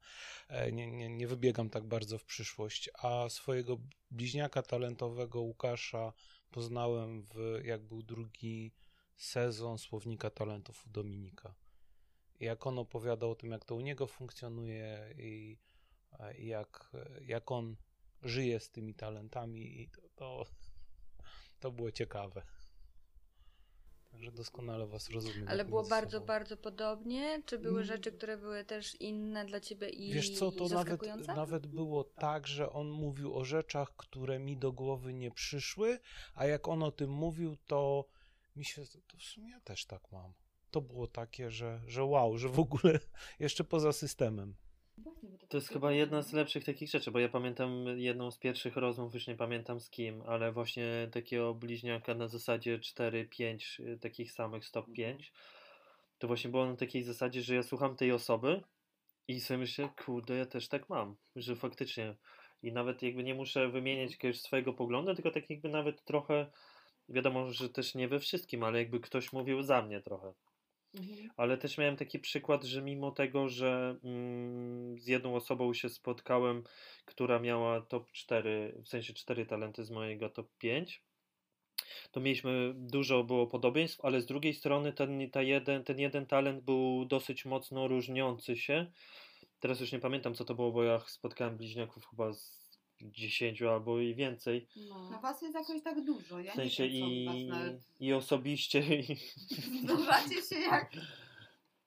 e, Nie, nie, nie wybiegam tak bardzo w przyszłość. A swojego bliźniaka talentowego Łukasza poznałem w jak był drugi sezon Słownika Talentów u Dominika. Jak on opowiadał o tym, jak to u niego funkcjonuje i, e, i jak, jak on żyje z tymi talentami, i to, to, to było ciekawe. Także doskonale was rozumiem. Ale było bardzo, sobą. bardzo podobnie? Czy były Mm. rzeczy, które były też inne dla ciebie i Wiesz co, to nawet, nawet było tak, że on mówił o rzeczach, które mi do głowy nie przyszły, a jak on o tym mówił, to mi się, to w sumie ja też tak mam. To było takie, że, że wow, że w ogóle jeszcze poza systemem. To jest chyba jedna z lepszych takich rzeczy, bo ja pamiętam jedną z pierwszych rozmów, już nie pamiętam z kim, ale właśnie takiego bliźniaka na zasadzie 4-5 y, takich samych stop 5. To właśnie było na takiej zasadzie, że ja słucham tej osoby i sobie myślę, kurde, ja też tak mam, że faktycznie. I nawet jakby nie muszę wymieniać jakiegoś swojego poglądu, tylko tak jakby nawet trochę, wiadomo, że też nie we wszystkim, ale jakby ktoś mówił za mnie trochę. Ale też miałem taki przykład, że mimo tego, że mm, z jedną osobą się spotkałem, która miała top 4, w sensie 4 talenty z mojego top 5, to mieliśmy dużo było podobieństw, ale z drugiej strony ten, ta jeden, ten jeden talent był dosyć mocno różniący się. Teraz już nie pamiętam, co to było, bo ja spotkałem bliźniaków chyba z 10 albo i więcej. no was jest jakoś tak dużo, ja W sensie nie wiem, co i, nawet... i osobiście, i, Zdarzacie się jak...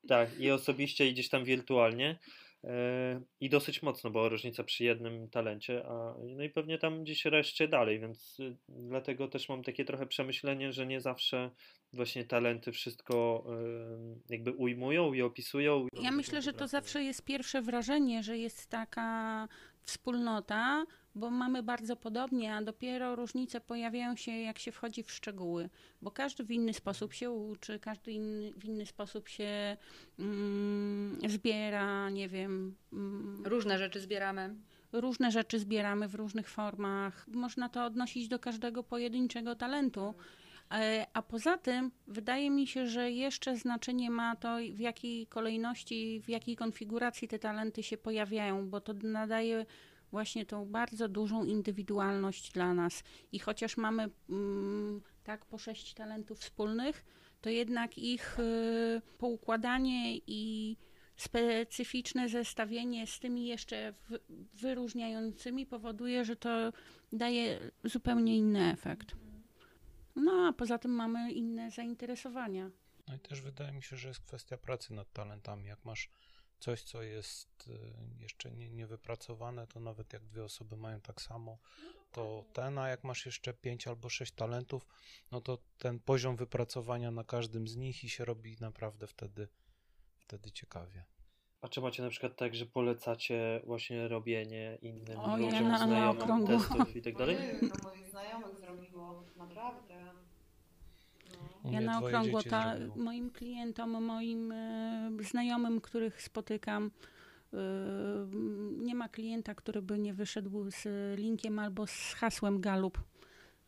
Tak, i osobiście, i gdzieś tam wirtualnie. E, I dosyć mocno była różnica przy jednym talencie, a no i pewnie tam gdzieś reszcie dalej, więc y, dlatego też mam takie trochę przemyślenie, że nie zawsze właśnie talenty wszystko y, jakby ujmują i opisują. Ja myślę, że to zawsze jest pierwsze wrażenie, że jest taka wspólnota, bo mamy bardzo podobnie, a dopiero różnice pojawiają się, jak się wchodzi w szczegóły, bo każdy w inny sposób się uczy, każdy inny, w inny sposób się mm, zbiera, nie wiem. Mm, Różne rzeczy zbieramy. różne rzeczy zbieramy w różnych formach. Można to odnosić do każdego pojedynczego talentu. E, A poza tym, wydaje mi się, że jeszcze znaczenie ma to, w jakiej kolejności, w jakiej konfiguracji te talenty się pojawiają, bo to nadaje właśnie tą bardzo dużą indywidualność dla nas. I chociaż mamy mm, tak po sześć talentów wspólnych, to jednak ich y, poukładanie i specyficzne zestawienie z tymi jeszcze w, wyróżniającymi powoduje, że to daje zupełnie inny efekt. No a poza tym mamy inne zainteresowania. No i też wydaje mi się, że jest kwestia pracy nad talentami. Jak masz coś, co jest y, jeszcze nie, niewypracowane, to nawet jak dwie osoby mają tak samo, to ten, a jak masz jeszcze pięć albo sześć talentów, no to ten poziom wypracowania na każdym z nich i się robi naprawdę wtedy, wtedy ciekawie. A czy macie na przykład tak, że polecacie właśnie robienie innym O, ja ludziom, na- na znajomym okrągło. testów i tak dalej? To moich znajomych zrobiło, naprawdę. Ja na okrągło ta, moim klientom, moim e, znajomym, których spotykam, e, nie ma klienta, który by nie wyszedł z linkiem albo z hasłem Galup,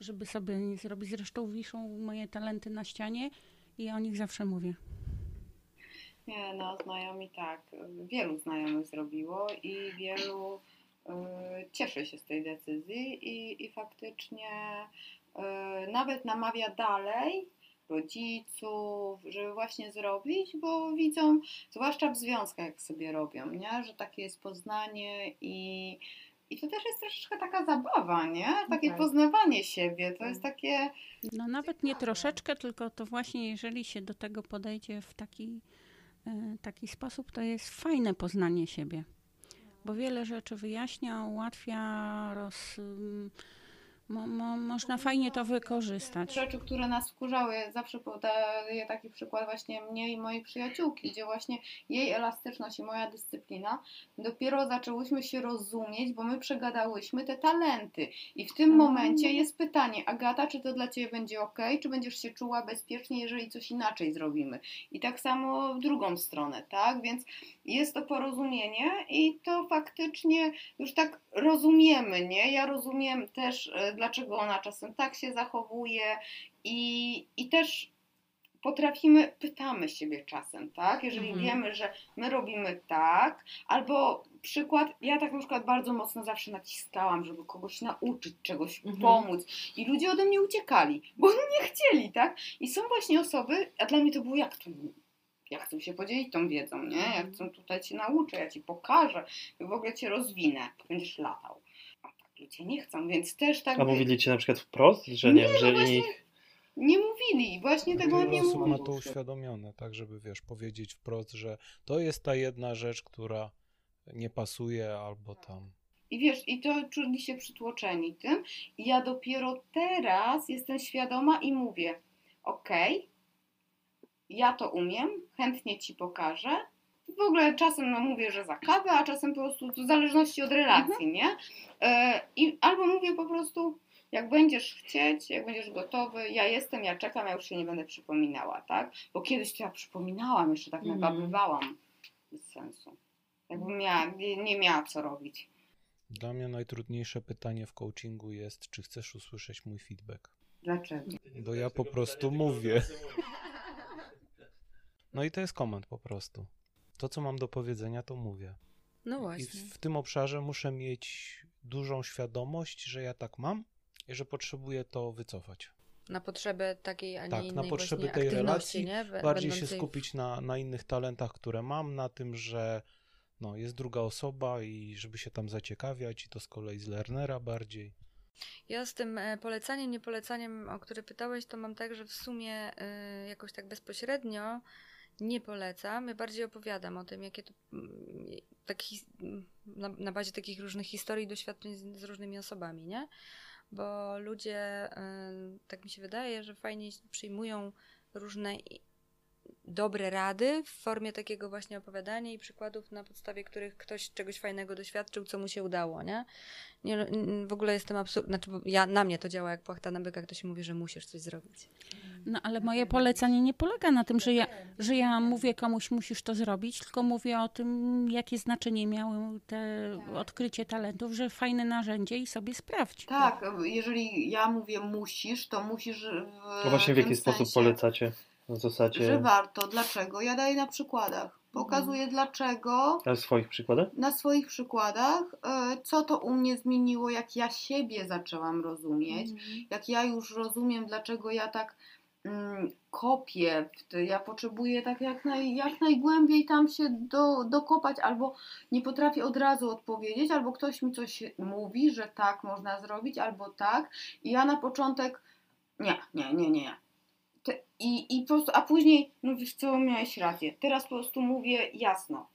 żeby sobie nie zrobić. Zresztą wiszą moje talenty na ścianie i o nich zawsze mówię. Nie, no znajomi tak. Wielu znajomych zrobiło i wielu y, cieszy się z tej decyzji i, i faktycznie y, nawet namawia dalej rodziców, żeby właśnie zrobić, bo widzą, zwłaszcza w związkach, jak sobie robią, nie? że takie jest poznanie i, i to też jest troszeczkę taka zabawa, nie? Takie Tak. poznawanie siebie, to jest takie... No nawet nie troszeczkę, tylko to właśnie jeżeli się do tego podejdzie w taki, e, taki sposób, to jest fajne poznanie siebie. Bo wiele rzeczy wyjaśnia, ułatwia, roz, ym, mo, mo, można fajnie to wykorzystać. rzeczy, które nas wkurzały. Zawsze podaję taki przykład właśnie mnie i mojej przyjaciółki, gdzie właśnie jej elastyczność i moja dyscyplina dopiero zaczęłyśmy się rozumieć, bo my przegadałyśmy te talenty. I w tym Mm. momencie jest pytanie, Agata, czy to dla Ciebie będzie ok, czy będziesz się czuła bezpiecznie, jeżeli coś inaczej zrobimy. I tak samo w drugą stronę, tak? Więc jest to porozumienie i to faktycznie już tak rozumiemy, nie? Ja rozumiem też, e, dlaczego ona czasem tak się zachowuje i, i też potrafimy, pytamy siebie czasem, tak? Jeżeli Mhm. wiemy, że my robimy tak, albo przykład, ja tak na przykład bardzo mocno zawsze naciskałam, żeby kogoś nauczyć, czegoś Mhm. pomóc i ludzie ode mnie uciekali, bo nie chcieli, tak? I są właśnie osoby, a dla mnie to było jak to ja chcę się podzielić tą wiedzą, nie? Ja Mhm. chcę tutaj Cię nauczę, ja Ci pokażę, w ogóle Cię rozwinę, będziesz latał. Ludzie nie chcą, więc też tak A mówili ci na przykład wprost, że nie, Nie, że no inni... nie mówili, właśnie tego Wiele nie osób ma mówili. to uświadomione, tak żeby wiesz, powiedzieć wprost, że to jest ta jedna rzecz, która nie pasuje albo tam. I wiesz, i to czuli się przytłoczeni tym. I ja dopiero teraz jestem świadoma i mówię, okej, ja to umiem, chętnie Ci pokażę. W ogóle czasem no, mówię, że za kawę, a czasem po prostu w zależności od relacji, nie? E, I albo mówię po prostu, jak będziesz chcieć, jak będziesz gotowy, ja jestem, ja czekam, ja już się nie będę przypominała, tak? Bo kiedyś to ja przypominałam, jeszcze tak Mhm. nagabywałam. Bez sensu. Jakbym miała, nie, nie miała co robić. Dla mnie najtrudniejsze pytanie w coachingu jest, czy chcesz usłyszeć mój feedback? Dlaczego? Bo ja po prostu mówię. No i to jest komend po prostu. To, co mam do powiedzenia, to mówię. No I właśnie. w, w tym obszarze muszę mieć dużą świadomość, że ja tak mam i że potrzebuję to wycofać. Na potrzeby takiej, a nie Tak, na innej potrzeby właśnie tej relacji nie? Bardziej się w- skupić na, na innych talentach, które mam, na tym, że no, jest druga osoba i żeby się tam zaciekawiać i to z kolei z learnera bardziej. Ja z tym e, polecaniem, niepolecaniem, o które pytałeś, to mam tak, że w sumie e, jakoś tak bezpośrednio nie polecam. Ja bardziej opowiadam o tym, jakie to mm, tak, na, na bazie takich różnych historii doświadczeń z, z różnymi osobami, nie? Bo ludzie, e, tak mi się wydaje, że fajnie przyjmują różne dobre rady w formie takiego właśnie opowiadania i przykładów, na podstawie których ktoś czegoś fajnego doświadczył, co mu się udało, nie? nie w ogóle jestem absurd... Znaczy, bo ja, na mnie to działa jak płachta na byka, ktoś mówi, że musisz coś zrobić. No ale moje polecenie nie polega na tym, że ja, że ja mówię komuś musisz to zrobić, tylko mówię o tym, jakie znaczenie miały te odkrycie talentów, że fajne narzędzie i sobie sprawdź. Tak, jeżeli ja mówię musisz, to musisz w No właśnie w jaki tym sposób sensie, polecacie? Na zasadzie... Że warto. Dlaczego? Ja daję na przykładach. Pokazuję dlaczego, A w swoich przykładach? na swoich przykładach, e, co to u mnie zmieniło, jak ja siebie zaczęłam rozumieć, jak ja już rozumiem, dlaczego ja tak mm, kopię, w ja potrzebuję tak jak, naj, jak najgłębiej tam się do, dokopać, albo nie potrafię od razu odpowiedzieć, albo ktoś mi coś mówi, że tak można zrobić, albo tak. I ja na początek nie, nie, nie, nie. I, I po prostu, a później, no wiesz co, miałeś rację. Teraz po prostu mówię jasno.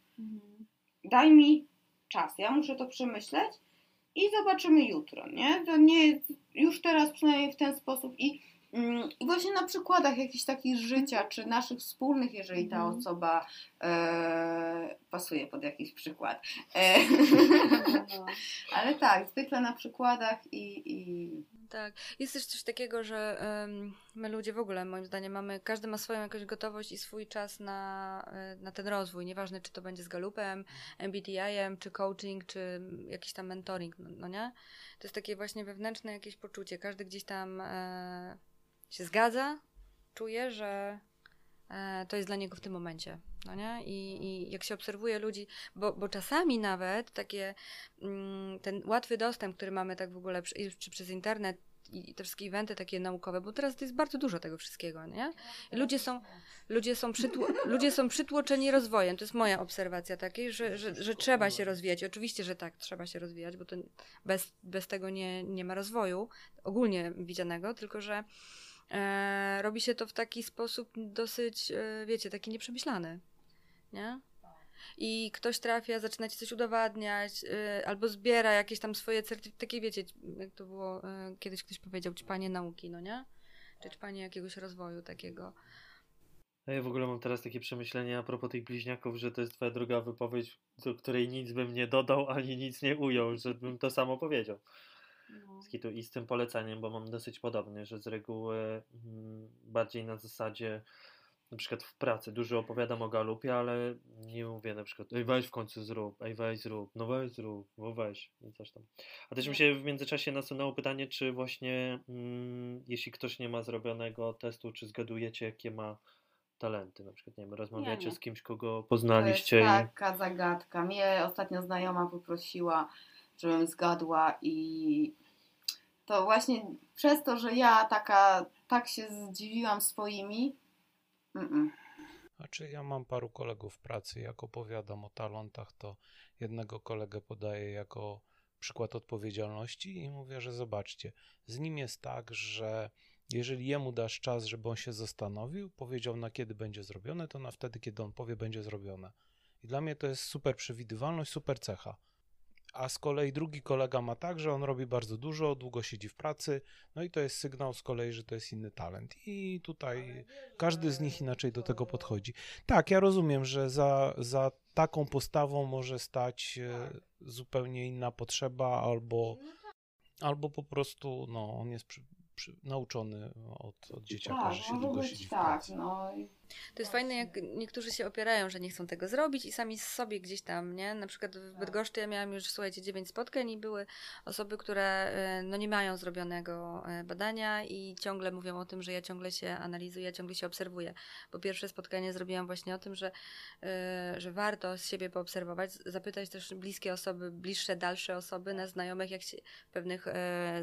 Daj mi czas, ja muszę to przemyśleć i zobaczymy jutro, nie? To nie już teraz przynajmniej w ten sposób i, mm, i właśnie na przykładach jakichś takich życia, czy naszych wspólnych, jeżeli ta Mhm. osoba e, pasuje pod jakiś przykład. E, ale tak, zwykle na przykładach i, i Tak. Jest też coś takiego, że em, my ludzie w ogóle, moim zdaniem, mamy, każdy ma swoją jakąś gotowość i swój czas na, e, na ten rozwój. Nieważne, czy to będzie z galupem, MBTI-em, czy coaching, czy jakiś tam mentoring, no, no nie? To jest takie właśnie wewnętrzne jakieś poczucie. Każdy gdzieś tam e, się zgadza, czuje, że to jest dla niego w tym momencie. No nie? I, I jak się obserwuje ludzi, bo, bo czasami nawet takie mm, ten łatwy dostęp, który mamy tak w ogóle, czy przez internet, i te wszystkie eventy takie naukowe, bo teraz jest bardzo dużo tego wszystkiego, nie? Ludzie są, ludzie są, przytło, ludzie są przytłoczeni rozwojem. To jest moja obserwacja takiej, że, że, że trzeba się rozwijać. Oczywiście, że tak, trzeba się rozwijać, bo to bez, bez tego nie, nie ma rozwoju ogólnie widzianego, tylko że e, robi się to w taki sposób dosyć, e, wiecie, taki nieprzemyślany, nie? i ktoś trafia, zaczyna ci coś udowadniać, yy, albo zbiera jakieś tam swoje certyfikaty, takie wiecie, jak to było, yy, kiedyś ktoś powiedział, czy panie nauki, no nie? Czy panie jakiegoś rozwoju takiego. Ja w ogóle mam teraz takie przemyślenie a propos tych bliźniaków, że to jest twoja druga wypowiedź, do której nic bym nie dodał, ani nic nie ujął, żebym to samo powiedział. No. I z tym poleceniem, bo mam dosyć podobnie, że z reguły mm, bardziej na zasadzie na przykład w pracy dużo opowiadam o galupie, ale nie mówię na przykład ej weź w końcu zrób, ej weź zrób, no weź zrób, no weź i coś tam. A też mi się w międzyczasie nasunęło pytanie, czy właśnie mm, jeśli ktoś nie ma zrobionego testu, czy zgadujecie jakie ma talenty, na przykład nie wiem, rozmawiacie nie. z kimś, kogo poznaliście. To jest taka zagadka. Mnie ostatnio znajoma poprosiła, żebym zgadła i to właśnie przez to, że ja taka, tak się zdziwiłam swoimi, Mm-mm. Znaczy ja mam paru kolegów w pracy, jak opowiadam o talentach, to jednego kolegę podaję jako przykład odpowiedzialności i mówię, że zobaczcie, z nim jest tak, że jeżeli jemu dasz czas, żeby on się zastanowił, powiedział na kiedy będzie zrobione, to na wtedy, kiedy on powie, będzie zrobione. I dla mnie to jest super przewidywalność, super cecha. A z kolei drugi kolega ma tak, że on robi bardzo dużo, długo siedzi w pracy, no i to jest sygnał z kolei, że to jest inny talent. I tutaj każdy z nich inaczej do tego podchodzi. Tak, ja rozumiem, że za, za taką postawą może stać e, zupełnie inna potrzeba, albo, albo po prostu no, on jest przy, przy, nauczony od, od dzieciaka, tak, że się długo siedzi w tak, pracy. No. To jest fajne, jak niektórzy się opierają, że nie chcą tego zrobić i sami sobie gdzieś tam, nie? Na przykład w Bydgoszczy ja miałam już, słuchajcie, dziewięć spotkań i były osoby, które e, no nie mają zrobionego e, badania i ciągle mówią o tym, że ja ciągle się analizuję, ciągle się obserwuję. Bo pierwsze spotkanie zrobiłam właśnie o tym, że, e, że warto z siebie poobserwować, zapytać też bliskie osoby, bliższe, dalsze osoby, na znajomych, jak się w pewnych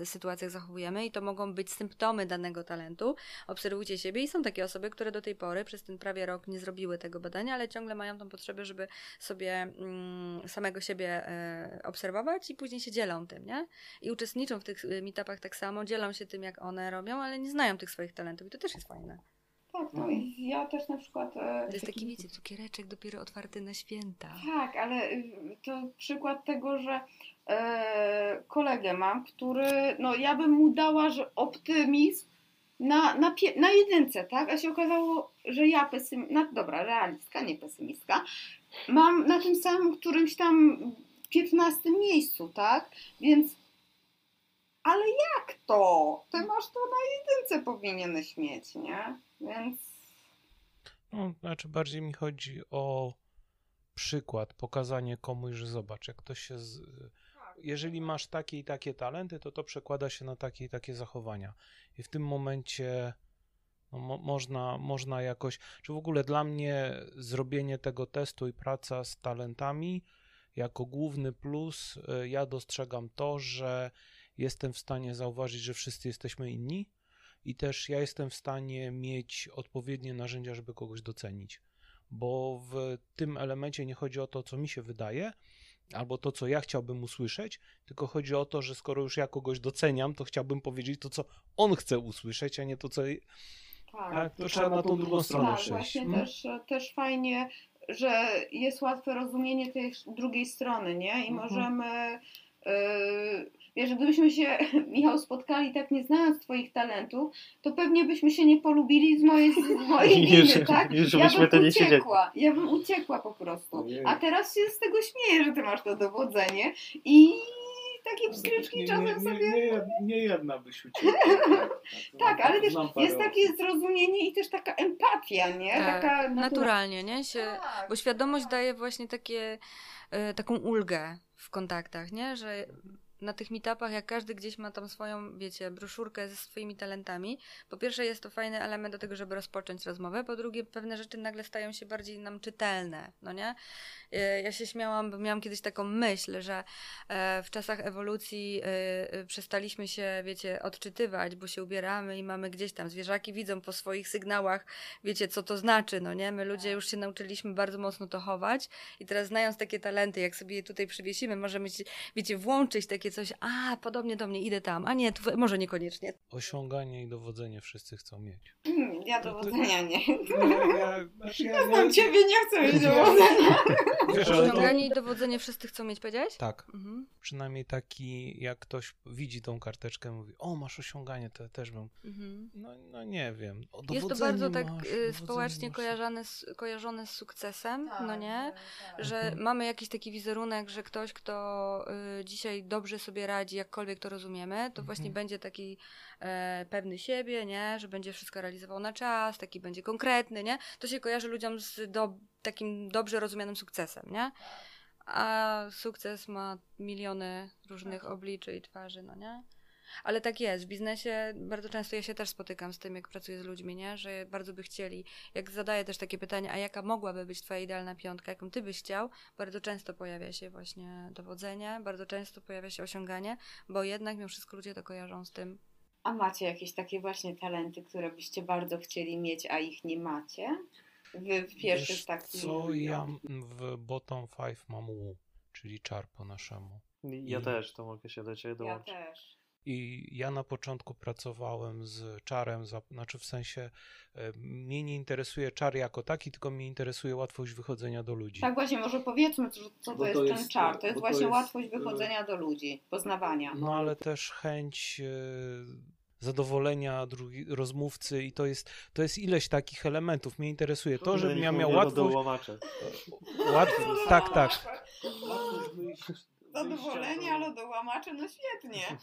sytuacjach zachowujemy i to mogą być symptomy danego talentu. Obserwujcie siebie i są takie osoby, które do tej pory przez ten prawie rok nie zrobiły tego badania, ale ciągle mają tą potrzebę, żeby sobie mm, samego siebie e, obserwować i później się dzielą tym, nie? I uczestniczą w tych e, meetupach tak samo, dzielą się tym, jak one robią, ale nie znają tych swoich talentów i to też jest fajne. Tak, no i ja też na przykład... E, to jest taki, wiecie, cukiereczek dopiero otwarty na święta. Tak, ale y, to przykład tego, że e, kolegę mam, który, no ja bym mu dała, że optymizm na, na, na jedynce, tak? A się okazało, że ja pesym, no dobra, realistka, nie pesymistka, mam na tym samym którymś tam 15 miejscu, tak? Więc ale jak to? Ty masz to na jedynce powinieneś mieć, nie? Więc... No, znaczy bardziej mi chodzi o przykład, pokazanie komuś, że zobacz, jak ktoś się z, jeżeli masz takie i takie talenty, to to przekłada się na takie i takie zachowania. I w tym momencie no, mo można, można jakoś, czy w ogóle dla mnie zrobienie tego testu i praca z talentami jako główny plus, y, ja dostrzegam to, że jestem w stanie zauważyć, że wszyscy jesteśmy inni i też ja jestem w stanie mieć odpowiednie narzędzia, żeby kogoś docenić. Bo w tym elemencie nie chodzi o to, co mi się wydaje, albo to, co ja chciałbym usłyszeć, tylko chodzi o to, że skoro już ja kogoś doceniam, to chciałbym powiedzieć to, co on chce usłyszeć, a nie to, co. Tak, tak to, trzeba na tą drugą stronę tak, przejść. Właśnie hmm? też, też fajnie, że jest łatwe rozumienie tej drugiej strony, nie? I mhm. możemy. Yy, Wiesz, gdybyśmy się, Michał, spotkali tak nie znając Twoich talentów, to pewnie byśmy się nie polubili z mojej, z mojej winy, tak? Już ja bym to uciekła, ja bym uciekła po prostu. A teraz się z tego śmieję, że Ty masz to dowodzenie i takie pstryczki czasem nie, sobie... Nie, nie jedna byś uciekła. tak, ale też jest takie zrozumienie i też taka empatia, nie? Tak, taka naturalnie, nie? Się, tak. Bo świadomość daje właśnie takie, y, taką ulgę w kontaktach, nie? Że na tych meetupach, jak każdy gdzieś ma tam swoją, wiecie, broszurkę ze swoimi talentami, po pierwsze jest to fajny element do tego, żeby rozpocząć rozmowę, po drugie pewne rzeczy nagle stają się bardziej nam czytelne, no nie? E, Ja się śmiałam, bo miałam kiedyś taką myśl, że e, w czasach ewolucji e, e, przestaliśmy się, wiecie, odczytywać, bo się ubieramy i mamy gdzieś tam, zwierzaki widzą po swoich sygnałach, wiecie, co to znaczy, no nie? My ludzie już się nauczyliśmy bardzo mocno to chować i teraz znając takie talenty, jak sobie je tutaj przywiesimy, możemy, ci- wiecie, włączyć takie coś, a, podobnie do mnie, idę tam, a nie, tu, może niekoniecznie. Osiąganie i dowodzenie wszyscy chcą mieć. Mm, Ja dowodzenia nie. No, ja, znaczy ja, Znam ciebie, nie chcę mieć dowodzenia. Wiesz, ale to, Osiąganie i dowodzenie wszyscy chcą mieć, powiedziałeś? tak, Mhm. przynajmniej taki, jak ktoś widzi tą karteczkę, mówi, o, masz osiąganie, to ja też bym. Mhm. No, no nie wiem. O, Jest to bardzo tak masz, y, społecznie masz. kojarzone z, kojarzone z sukcesem, Tak, no nie? Że Mhm. mamy jakiś taki wizerunek, że ktoś, kto y, dzisiaj dobrze sobie radzi, jakkolwiek to rozumiemy, to właśnie Mhm. będzie taki e, pewny siebie, nie? Że będzie wszystko realizował na czas, taki będzie konkretny, nie? To się kojarzy ludziom z do, takim dobrze rozumianym sukcesem, nie? A sukces ma miliony różnych obliczy i twarzy, no nie? Ale tak jest, w biznesie bardzo często ja się też spotykam z tym, jak pracuję z ludźmi, nie? Że bardzo by chcieli, jak zadaję też takie pytanie, a jaka mogłaby być twoja idealna piątka, jaką ty byś chciał, bardzo często pojawia się właśnie dowodzenie, bardzo często pojawia się osiąganie, bo jednak mimo wszystko ludzie to kojarzą z tym. A macie jakieś takie właśnie talenty, które byście bardzo chcieli mieć, a ich nie macie? W pierwszych Wiesz takich. co, ja w bottom five mam Wu, czyli czar po naszemu. Ja I- też, to mogę się do ciebie Ja dołączyć. też. I ja na początku pracowałem z czarem, za- znaczy w sensie e, mnie nie interesuje czar jako taki, tylko mnie interesuje łatwość wychodzenia do ludzi. Tak właśnie, może powiedzmy, co, co to jest to ten jest- czar. To jest bo to właśnie jest, łatwość y- wychodzenia do ludzi, poznawania. No ale też chęć e, zadowolenia drugi, rozmówcy i to jest, to jest ileś takich elementów. Mnie interesuje to, żebym ja miał łatwość... Łatw... Tak, tak. Zadowolenia, lodołamacze, no świetnie.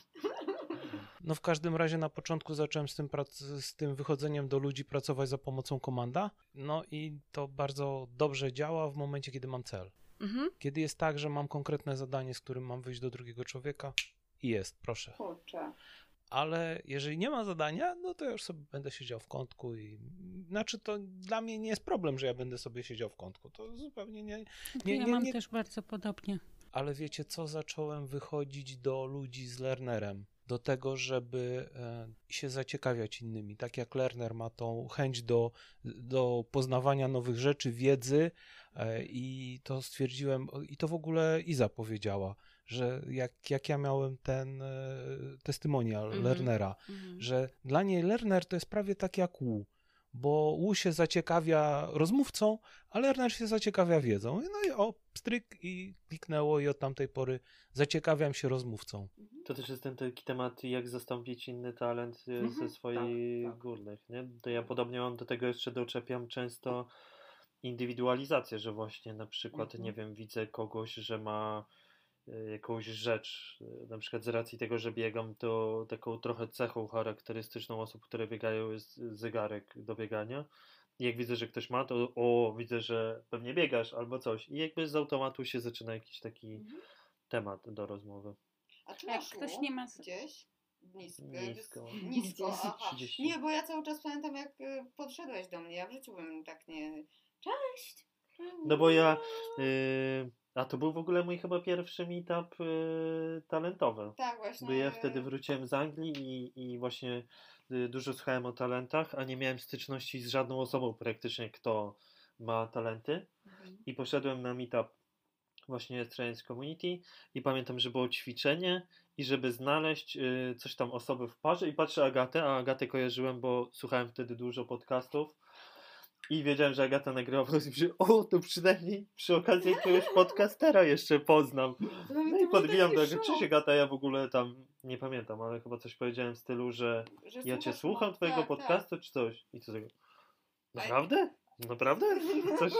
No w każdym razie na początku zacząłem z tym, prac- z tym wychodzeniem do ludzi pracować za pomocą komanda. No i to bardzo dobrze działa w momencie, kiedy mam cel. Mhm. Kiedy jest tak, że mam konkretne zadanie, z którym mam wyjść do drugiego człowieka i jest, proszę. Kurczę. Ale jeżeli nie ma zadania, no to ja już sobie będę siedział w kątku i znaczy to dla mnie nie jest problem, że ja będę sobie siedział w kątku. To zupełnie nie, Nie, ja nie, mam nie- też bardzo podobnie. Ale wiecie co, zacząłem wychodzić do ludzi z Lernerem, do tego, żeby e, się zaciekawiać innymi. Tak jak Lerner ma tą chęć do, do poznawania nowych rzeczy, wiedzy e, i to stwierdziłem, i to w ogóle Iza powiedziała, że jak, jak ja miałem ten e, testymonial Mhm. Lernera, Mhm. że dla niej Lerner to jest prawie tak jak Wu, bo Wu się zaciekawia rozmówcą, a Lerner się zaciekawia wiedzą. No i o, stryk i kliknęło i od tamtej pory zaciekawiam się rozmówcą. To też jest ten taki temat, jak zastąpić inny talent e, Mhm, ze swoich tak, tak. górnych, nie? To ja podobnie mam do tego jeszcze doczepiam często indywidualizację, że właśnie na przykład, Mhm. nie wiem, widzę kogoś, że ma jakąś rzecz, e, na przykład z racji tego, że biegam, to taką trochę cechą charakterystyczną osób, które biegają jest zegarek do biegania. I jak widzę, że ktoś ma, to o, widzę, że pewnie biegasz albo coś. I jakby z automatu się zaczyna jakiś taki Mhm. temat do rozmowy. A czy Jak masz ktoś nie ma gdzieś? Nisko. Nisko. Nisko, aha. 30. Nie, bo ja cały czas pamiętam, jak y, podszedłeś do mnie. Ja w życiu bym tak nie... Cześć! No bo ja. Yy, a to był w ogóle mój chyba pierwszy meetup yy, talentowy. Tak, właśnie. Bo ja wtedy wróciłem z Anglii i, i właśnie y, dużo słuchałem o talentach, a nie miałem styczności z żadną osobą praktycznie, kto ma talenty. Mhm. I poszedłem na meetup właśnie Trans Community i pamiętam, że było ćwiczenie i żeby znaleźć y, coś tam osoby w parze i patrzę Agatę, a Agatę kojarzyłem, bo słuchałem wtedy dużo podcastów i wiedziałem, że Agata nagrywa podcast i o, to przynajmniej przy okazji jakiegoś podcastera jeszcze poznam. No i podbijam do cześć Agata, ja w ogóle tam nie pamiętam, ale chyba coś powiedziałem w stylu, że że ja cię słucham mo- twojego tak, podcastu czy coś i co tego. Naprawdę? Naprawdę? Tak. Coś...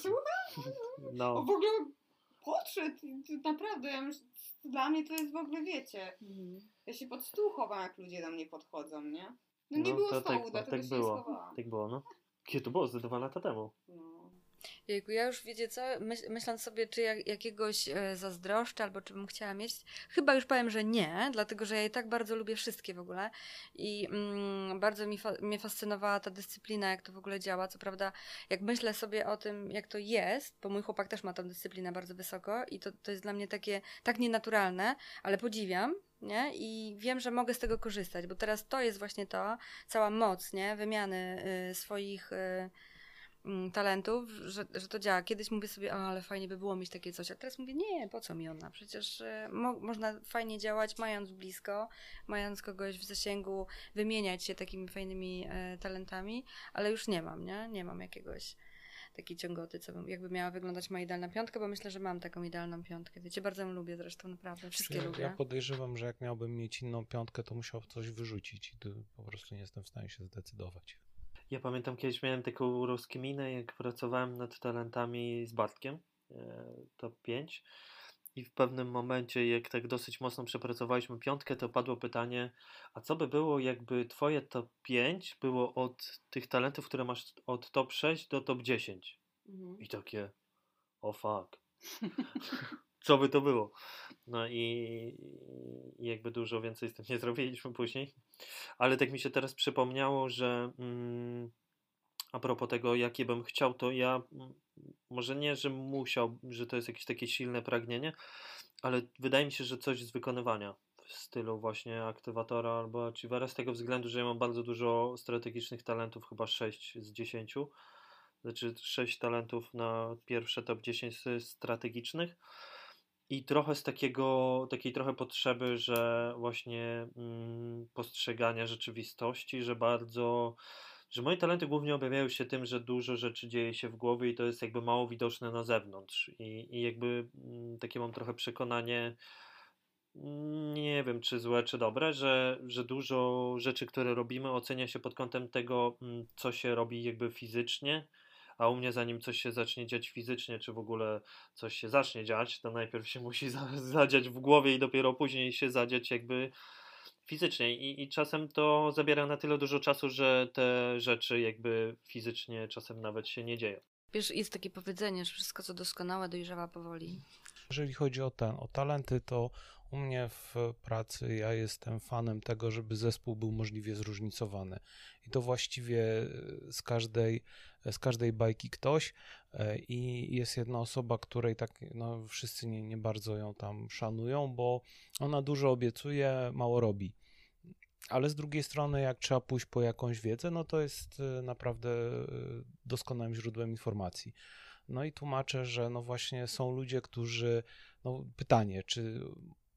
Słucham? O, No. w ogóle podszedł. Naprawdę, ja myślę, dla mnie to jest w ogóle, wiecie, ja się pod stół chowam, jak ludzie do mnie podchodzą, nie? No nie No, było to stołu, tak- dlatego tak się było. nie schowałam. Tak było, no. Kiedy to było? Ze dwa lata temu. No. Jejku, ja już wiecie co, myśl, myśląc sobie, czy jak, jakiegoś e, zazdroszczę, albo czy bym chciała mieć, chyba już powiem, że nie, dlatego że ja i tak bardzo lubię wszystkie w ogóle i mm, bardzo mi fa- mnie fascynowała ta dyscyplina, jak to w ogóle działa. Co prawda, jak myślę sobie o tym, jak to jest, bo mój chłopak też ma tą dyscyplinę bardzo wysoko i to, to jest dla mnie takie tak nienaturalne, ale podziwiam, nie? I wiem, że mogę z tego korzystać, bo teraz to jest właśnie to, cała moc, nie? Wymiany y, swoich y, mm, talentów, że, że to działa. Kiedyś mówię sobie, o, ale fajnie by było mieć takie coś, a teraz mówię, nie, po co mi ona? Przecież y, mo można fajnie działać, mając blisko, mając kogoś w zasięgu, wymieniać się takimi fajnymi y, talentami, ale już nie mam, nie? Nie mam jakiegoś takiej ciągoty, co bym, jakby miała wyglądać moja idealna piątka, bo myślę, że mam taką idealną piątkę. Wiecie, bardzo ją lubię zresztą, naprawdę. Wszystkie Ja- lubię. Ja podejrzewam, że jak miałbym mieć inną piątkę, to musiał coś wyrzucić i to po prostu nie jestem w stanie się zdecydować. Ja pamiętam kiedyś miałem taką rozkminę, jak pracowałem nad talentami z Bartkiem, e, top 5. I w pewnym momencie, jak tak dosyć mocno przepracowaliśmy piątkę, to padło pytanie, a co by było, jakby twoje top 5 było od tych talentów, które masz od top 6 do top 10? Mhm. I takie, o fuck. Co by to było? No i, i jakby dużo więcej z tym nie zrobiliśmy później. Ale tak mi się teraz przypomniało, że mm, a propos tego, jakie bym chciał, to ja może nie, że musiał, że to jest jakieś takie silne pragnienie, ale wydaje mi się, że coś z wykonywania w stylu właśnie aktywatora albo achievera z tego względu, że ja mam bardzo dużo strategicznych talentów, chyba 6 z 10 znaczy 6 talentów na pierwsze top 10 z strategicznych. I trochę z takiego, takiej trochę potrzeby, że właśnie mm, postrzegania rzeczywistości, że bardzo, że moje talenty głównie objawiają się tym, że dużo rzeczy dzieje się w głowie i to jest jakby mało widoczne na zewnątrz. I, i jakby mm, takie mam trochę przekonanie, mm, nie wiem czy złe, czy dobre, że, że dużo rzeczy, które robimy ocenia się pod kątem tego, mm, co się robi jakby fizycznie, a u mnie zanim coś się zacznie dziać fizycznie, czy w ogóle coś się zacznie dziać, to najpierw się musi za, zadziać w głowie i dopiero później się zadziać jakby fizycznie. I, I czasem to zabiera na tyle dużo czasu, że te rzeczy jakby fizycznie czasem nawet się nie dzieją. Wiesz, jest takie powiedzenie, że wszystko co doskonałe dojrzewa powoli. Jeżeli chodzi o ten, o talenty, to u mnie w pracy ja jestem fanem tego, żeby zespół był możliwie zróżnicowany. I to właściwie z każdej, z każdej bajki ktoś. E, I jest jedna osoba, której tak no, wszyscy nie, nie bardzo ją tam szanują, bo ona dużo obiecuje, mało robi. Ale z drugiej strony, jak trzeba pójść po jakąś wiedzę, no to jest e, naprawdę e, doskonałym źródłem informacji. No i tłumaczę, że no właśnie są ludzie, którzy, no pytanie, czy,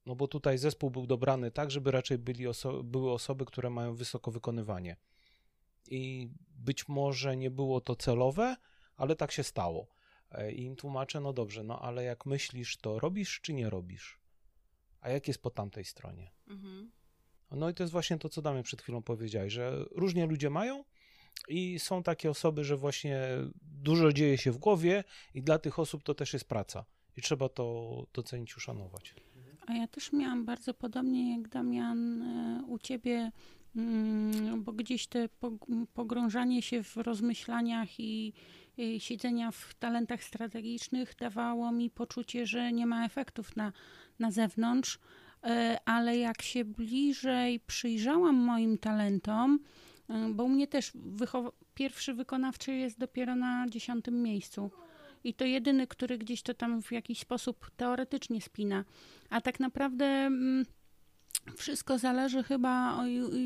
no bo tutaj zespół był dobrany tak, żeby raczej byli oso były osoby, które mają wysoko wykonywanie. I być może nie było to celowe, ale tak się stało. E, I im tłumaczę, no dobrze, no ale jak myślisz, to robisz czy nie robisz? A jak jest po tamtej stronie? Mhm. No i to jest właśnie to, co Damian przed chwilą powiedziałeś, że różnie ludzie mają i są takie osoby, że właśnie dużo dzieje się w głowie i dla tych osób to też jest praca i trzeba to docenić, uszanować. A ja też miałam bardzo podobnie jak Damian e, u ciebie, mm, bo gdzieś te pog- pogrążanie się w rozmyślaniach i, siedzenia w talentach strategicznych dawało mi poczucie, że nie ma efektów na, na zewnątrz, E, ale jak się bliżej przyjrzałam moim talentom, e, bo u mnie też pierwszy wykonawczy jest dopiero na dziesiątym miejscu. I to jedyny, który gdzieś to tam w jakiś sposób teoretycznie spina. A tak naprawdę mm, wszystko zależy chyba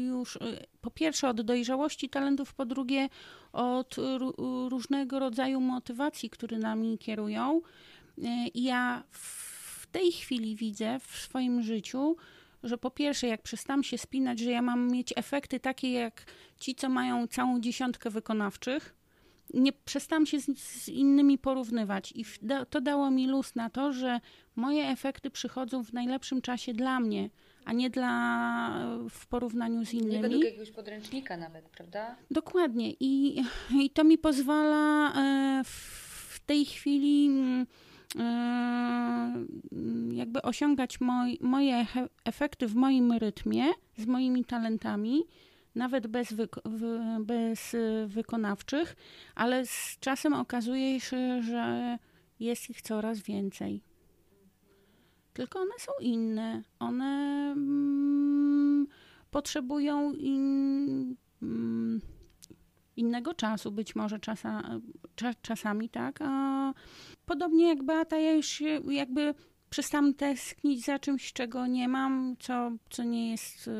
już y, po pierwsze od dojrzałości talentów, po drugie od ró- różnego rodzaju motywacji, które nami kierują. Y, ja w tej chwili widzę w swoim życiu, że po pierwsze, jak przestałam się spinać, że ja mam mieć efekty takie jak ci, co mają całą dziesiątkę wykonawczych, nie przestałam się z, z innymi porównywać i da, to dało mi luz na to, że moje efekty przychodzą w najlepszym czasie dla mnie, a nie dla w porównaniu z Nie innymi. według jakiegoś podręcznika nawet, prawda? Dokładnie. I, i to mi pozwala e, w tej chwili mm, e, jakby osiągać moj, moje efe- efekty w moim rytmie, z moimi talentami, nawet bez, bez y, wykonawczych, ale z czasem okazuje się, że jest ich coraz więcej. Tylko one są inne. One mm, potrzebują in, mm, innego czasu, być może czasa, cza, czasami, tak. A podobnie jak Beata, ja już się jakby przestałam tęsknić za czymś, czego nie mam, co, co nie jest y,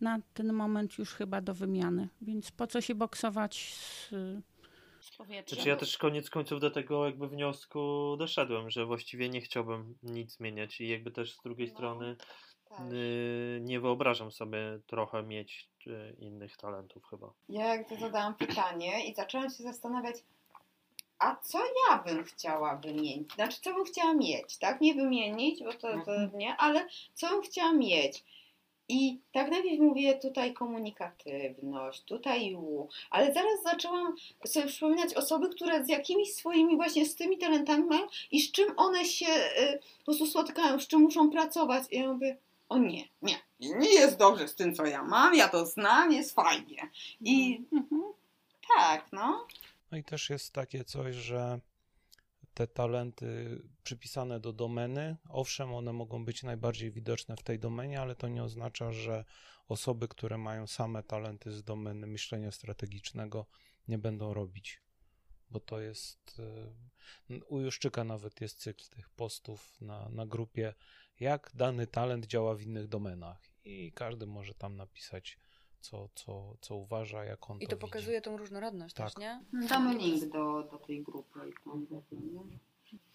na ten moment już chyba do wymiany. Więc po co się boksować z, z powietrzem? Znaczy ja też koniec końców do tego jakby wniosku doszedłem, że właściwie nie chciałbym nic zmieniać i jakby też z drugiej No, strony Tak. y, nie wyobrażam sobie trochę mieć y, innych talentów chyba. Ja jak to zadałam pytanie i zaczęłam się zastanawiać, a co ja bym chciała wymienić? Znaczy, co bym chciała mieć, tak? Nie wymienić, bo to, to nie, ale co bym chciała mieć? I tak najpierw mówię tutaj komunikatywność, tutaj u, ale zaraz zaczęłam sobie przypominać osoby, które z jakimiś swoimi właśnie z tymi talentami mają i z czym one się y, po prostu spotykają, z czym muszą pracować. I ja mówię, o nie, nie, nie jest dobrze z tym, co ja mam, ja to znam, jest fajnie. I Mhm. tak, no. No i też jest takie coś, że te talenty przypisane do domeny, owszem, one mogą być najbardziej widoczne w tej domenie, ale to nie oznacza, że osoby, które mają same talenty z domeny myślenia strategicznego, nie będą robić. Bo to jest. y, U Juszczyka nawet jest cykl tych postów na, na grupie, jak dany talent działa w innych domenach. I każdy może tam napisać, co, co, co uważa, jak on I to, to widzi. pokazuje tą różnorodność Tak. też, nie? Damy link do, do tej grupy.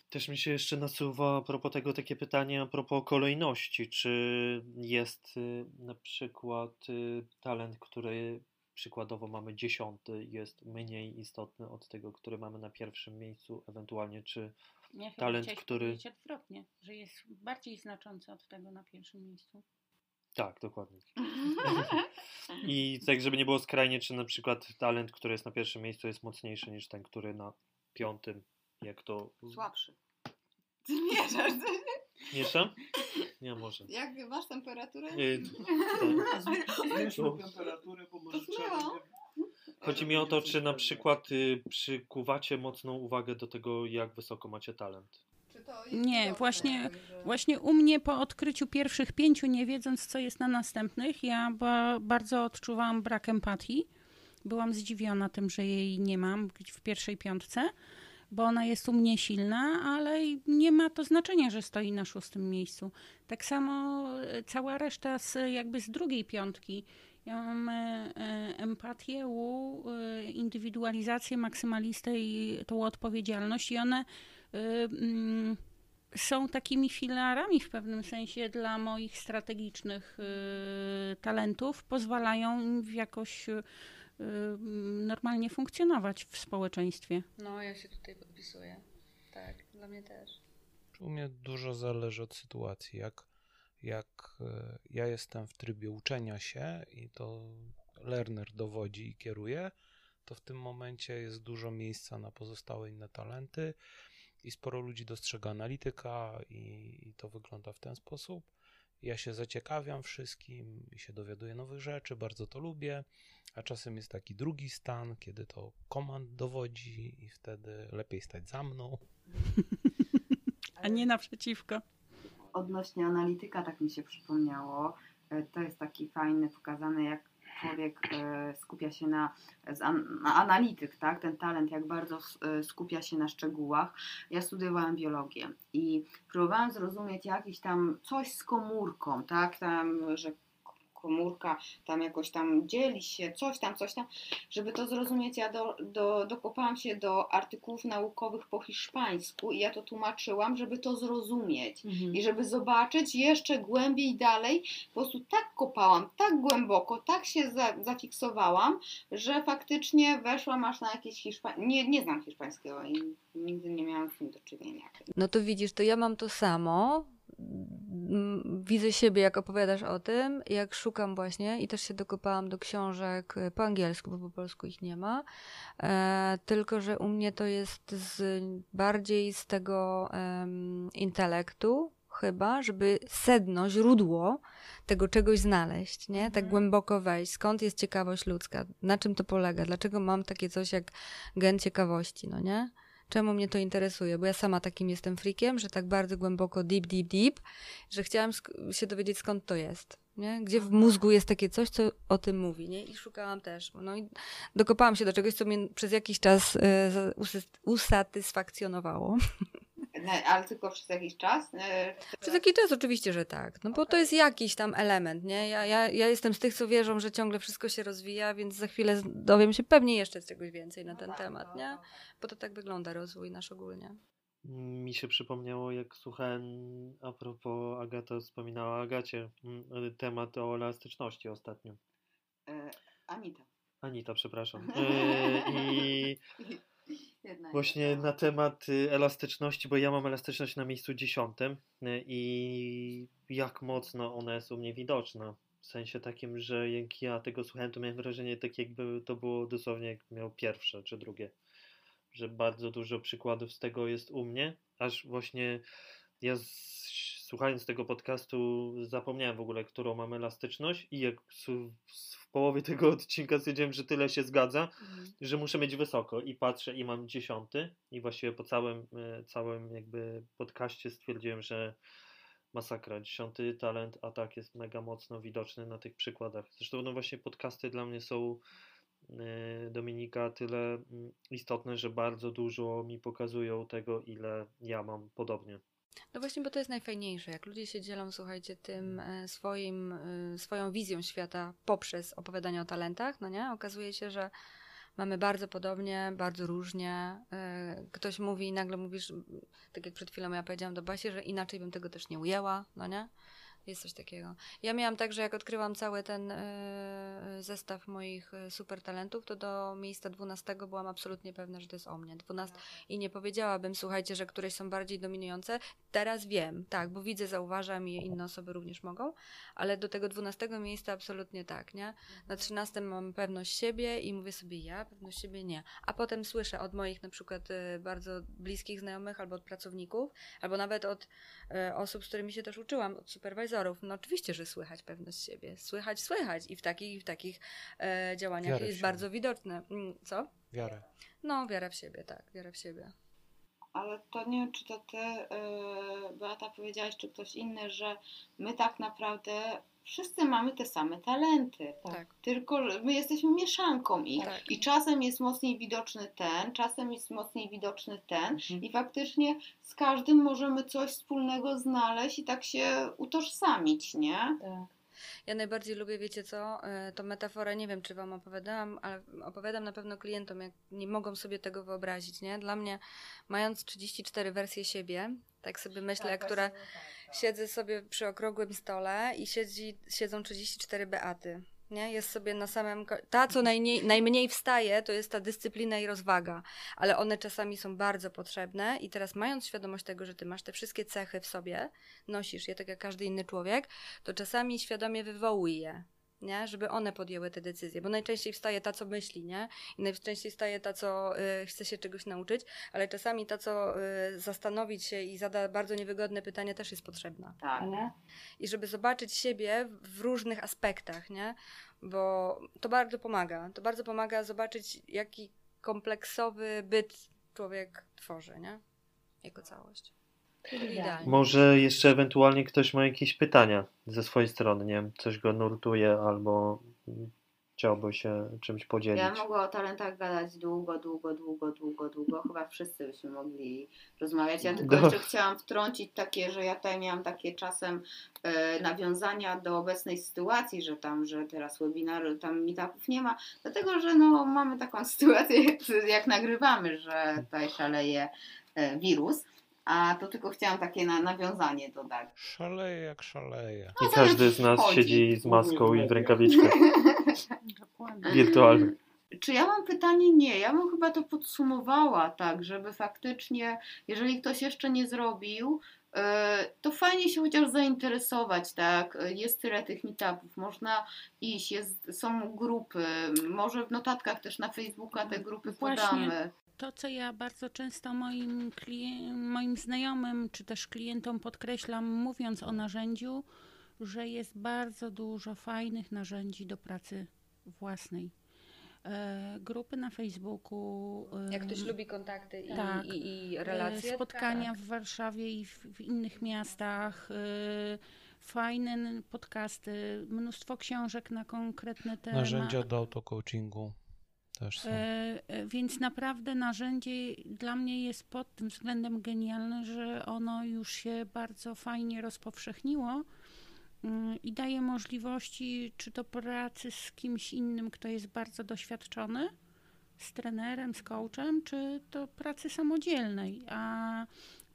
Też mi się jeszcze nasuwa a propos tego takie pytanie a propos kolejności. Czy jest y, na przykład y, talent, który przykładowo mamy dziesiąty, jest mniej istotny od tego, który mamy na pierwszym miejscu, ewentualnie czy Ja talent, który- odwrotnie, że jest bardziej znaczący od tego na pierwszym miejscu. Tak, dokładnie. I tak, żeby nie było skrajnie, czy na przykład talent, który jest na pierwszym miejscu jest mocniejszy niż ten, który na piątym, jak to... Słabszy. Ty mierzasz. Mieszam? Nie, może. Jak masz temperaturę? Y, Zmniejszmy temperaturę, bo może trzeba. Chodzi mi o to, czy na przykład y, przykuwacie mocną uwagę do tego, jak wysoko macie talent. Nie, właśnie- Właśnie u mnie po odkryciu pierwszych pięciu, nie wiedząc co jest na następnych, ja ba- bardzo odczuwałam brak empatii. Byłam zdziwiona tym, że jej nie mam w pierwszej piątce, bo ona jest u mnie silna, ale nie ma to znaczenia, że stoi na szóstym miejscu. Tak samo e, cała reszta z, jakby z drugiej piątki. Ja mam e, e, empatię, u, indywidualizację, maksymalistę i tą odpowiedzialność i one są takimi filarami w pewnym sensie dla moich strategicznych y, talentów, pozwalają im jakoś y, y, normalnie funkcjonować w społeczeństwie. No, ja się tutaj podpisuję. Tak, dla mnie też. U mnie dużo zależy od sytuacji. Jak, jak ja jestem w trybie uczenia się i to learner dowodzi i kieruje, to w tym momencie jest dużo miejsca na pozostałe inne talenty i sporo ludzi dostrzega analityka i, i to wygląda w ten sposób. Ja się zaciekawiam wszystkim i się dowiaduję nowych rzeczy, bardzo to lubię, a czasem jest taki drugi stan, kiedy to komand dowodzi i wtedy lepiej stać za mną. A nie naprzeciwko. Odnośnie analityka, tak mi się przypomniało, e, to jest taki fajny, pokazane jak człowiek e, skupia się na, na analityk, tak? Ten talent, jak bardzo e, skupia się na szczegółach. Ja studiowałam biologię i próbowałam zrozumieć jakiś tam coś z komórką, tak? Tam, że komórka tam jakoś tam dzieli się, coś tam, coś tam. Żeby to zrozumieć, ja do, do, dokopałam się do artykułów naukowych po hiszpańsku i ja to tłumaczyłam, żeby to zrozumieć. I żeby zobaczyć jeszcze głębiej dalej, po prostu tak kopałam, tak głęboko, tak się za, zafiksowałam, że faktycznie weszłam aż na jakieś hiszpańskie. Nie, nie znam hiszpańskiego i nigdy nie miałam z tym do czynienia. No to widzisz, to ja mam to samo. Widzę siebie, jak opowiadasz o tym, jak szukam właśnie i też się dokopałam do książek e, po angielsku, bo po polsku ich nie ma. E, tylko, że u mnie to jest z, bardziej z tego em, intelektu, chyba, żeby sedno, źródło tego czegoś znaleźć, nie? Tak głęboko wejść. Skąd jest ciekawość ludzka? Na czym to polega? Dlaczego mam takie coś jak gen ciekawości, no nie? Czemu mnie to interesuje? Bo ja sama takim jestem frikiem, że tak bardzo głęboko, deep, deep, deep, że chciałam się dowiedzieć skąd to jest, nie? Gdzie w mózgu jest takie coś, co o tym mówi, nie? I szukałam też. No i dokopałam się do czegoś, co mnie przez jakiś czas y, usatysfakcjonowało. No, ale tylko przez jakiś czas? E, Przez jakiś czas oczywiście, że tak. No bo to jest jakiś tam element, nie? Ja, ja, ja jestem z tych, co wierzą, że ciągle wszystko się rozwija, więc za chwilę dowiem się pewnie jeszcze czegoś więcej na ten temat, nie? Bo to tak wygląda rozwój nasz ogólnie. Mi się przypomniało, jak słuchałem, a propos Agata wspominała Agacie, temat o elastyczności ostatnio. E, Anita. Anita, przepraszam. E, I Jedna właśnie jedna. na temat y, elastyczności, bo ja mam elastyczność na miejscu dziesiątym y, i jak mocno ona jest u mnie widoczna. W sensie takim, że jak ja tego słuchałem, to miałem wrażenie, tak jakby to było dosłownie jak miał pierwsze czy drugie. Że bardzo dużo przykładów z tego jest u mnie, aż właśnie ja z, słuchając tego podcastu zapomniałem w ogóle, którą mam elastyczność i jak w połowie tego odcinka stwierdziłem, że tyle się zgadza, że muszę mieć wysoko i patrzę i mam dziesiąty i właściwie po całym, e, całym jakby podcaście stwierdziłem, że masakra, dziesiąty talent, a tak jest mega mocno widoczny na tych przykładach. Zresztą no właśnie podcasty dla mnie są e, Dominika tyle mm, istotne, że bardzo dużo mi pokazują tego, ile ja mam podobnie. No właśnie, bo to jest najfajniejsze. Jak ludzie się dzielą, słuchajcie, tym e, swoim, e, swoją wizją świata poprzez opowiadanie o talentach, no nie? Okazuje się, że mamy bardzo podobnie, bardzo różnie. E, Ktoś mówi i nagle mówisz, tak jak przed chwilą ja powiedziałam do Basi, że inaczej bym tego też nie ujęła, no nie? Jest coś takiego. Ja miałam tak, że jak odkryłam cały ten e, zestaw moich e, super talentów, to do miejsca 12 byłam absolutnie pewna, że to jest o mnie. 12 i nie powiedziałabym, słuchajcie, że któreś są bardziej dominujące. Teraz wiem, tak, bo widzę, zauważam i inne osoby również mogą, ale do tego 12 miejsca absolutnie tak, nie? Na 13 mam pewność siebie i mówię sobie ja, pewność siebie nie. A potem słyszę od moich na przykład e, bardzo bliskich znajomych albo od pracowników, albo nawet od e, osób, z którymi się też uczyłam, od superwizorów. No oczywiście, że słychać pewność siebie. Słychać, słychać i w takich, i w takich e, działaniach jest bardzo widoczne. Mm, Co? Wiarę. No, wiara w siebie, tak, wiara w siebie. Ale to nie wiem, czy to ty, yy, Beata, powiedziałaś, czy ktoś inny, że my tak naprawdę wszyscy mamy te same talenty. Tak. Tylko że my jesteśmy mieszanką ich. Tak. I czasem jest mocniej widoczny ten, czasem jest mocniej widoczny ten. I faktycznie z każdym możemy coś wspólnego znaleźć i tak się utożsamić, nie? Ja najbardziej lubię, wiecie co, e, tą metaforę, nie wiem czy wam opowiadałam, ale opowiadam na pewno klientom, jak nie mogą sobie tego wyobrazić, nie? Dla mnie, mając 34 wersje siebie, tak sobie myślę, która siedzę sobie przy okrągłym stole i siedzi, siedzą 34 Beaty. Nie? Jest sobie na samym. Ta, co najmniej, najmniej wstaje, to jest ta dyscyplina i rozwaga, ale one czasami są bardzo potrzebne. I teraz, mając świadomość tego, że ty masz te wszystkie cechy w sobie, nosisz je tak jak każdy inny człowiek, to czasami świadomie wywołuj je. Nie? Żeby one podjęły te decyzje, bo najczęściej wstaje ta, co myśli, nie? I najczęściej wstaje ta, co y, chce się czegoś nauczyć, ale czasami ta, co y, zastanowić się i zada bardzo niewygodne pytanie, też jest potrzebna Tak. i żeby zobaczyć siebie w różnych aspektach, nie? Bo to bardzo pomaga. To bardzo pomaga zobaczyć, jaki kompleksowy byt człowiek tworzy, nie? Jako całość. Idealnie. Może jeszcze ewentualnie ktoś ma jakieś pytania ze swojej strony, nie wiem, coś go nurtuje albo chciałby się czymś podzielić. Ja mogę o talentach gadać długo, długo, długo, długo, długo. Chyba wszyscy byśmy mogli rozmawiać. Ja tylko Do- jeszcze chciałam wtrącić takie, że ja tutaj miałam takie czasem e, nawiązania do obecnej sytuacji, że tam, że teraz webinaru, tam meetupów nie ma, dlatego, że no mamy taką sytuację, jak, jak nagrywamy, że tutaj szaleje e, wirus. A to tylko chciałam takie na, nawiązanie dodać. Szaleje jak szaleje. I każdy z nas Chodzi. siedzi z maską i w rękawiczkach wirtualnych. Czy ja mam pytanie? Nie. Ja bym chyba to podsumowała tak, żeby faktycznie, jeżeli ktoś jeszcze nie zrobił, e, to fajnie się chociaż zainteresować, tak? Jest tyle tych meetupów, można iść, jest, są grupy, może w notatkach też na Facebooka te grupy Właśnie. podamy. To, co ja bardzo często moim, moim znajomym czy też klientom podkreślam, mówiąc o narzędziu, że jest bardzo dużo fajnych narzędzi do pracy własnej. E, grupy na Facebooku. e, Jak ktoś lubi kontakty i, Tak. i, i e, relacje. spotkania tak. w Warszawie i w, w innych miastach. e, Fajne podcasty, mnóstwo książek na konkretne tematy. Narzędzia do autocoachingu też są. E, e, Więc naprawdę narzędzie dla mnie jest pod tym względem genialne, że ono już się bardzo fajnie rozpowszechniło mm, i daje możliwości czy to pracy z kimś innym, kto jest bardzo doświadczony, z trenerem, z coachem, czy to pracy samodzielnej, a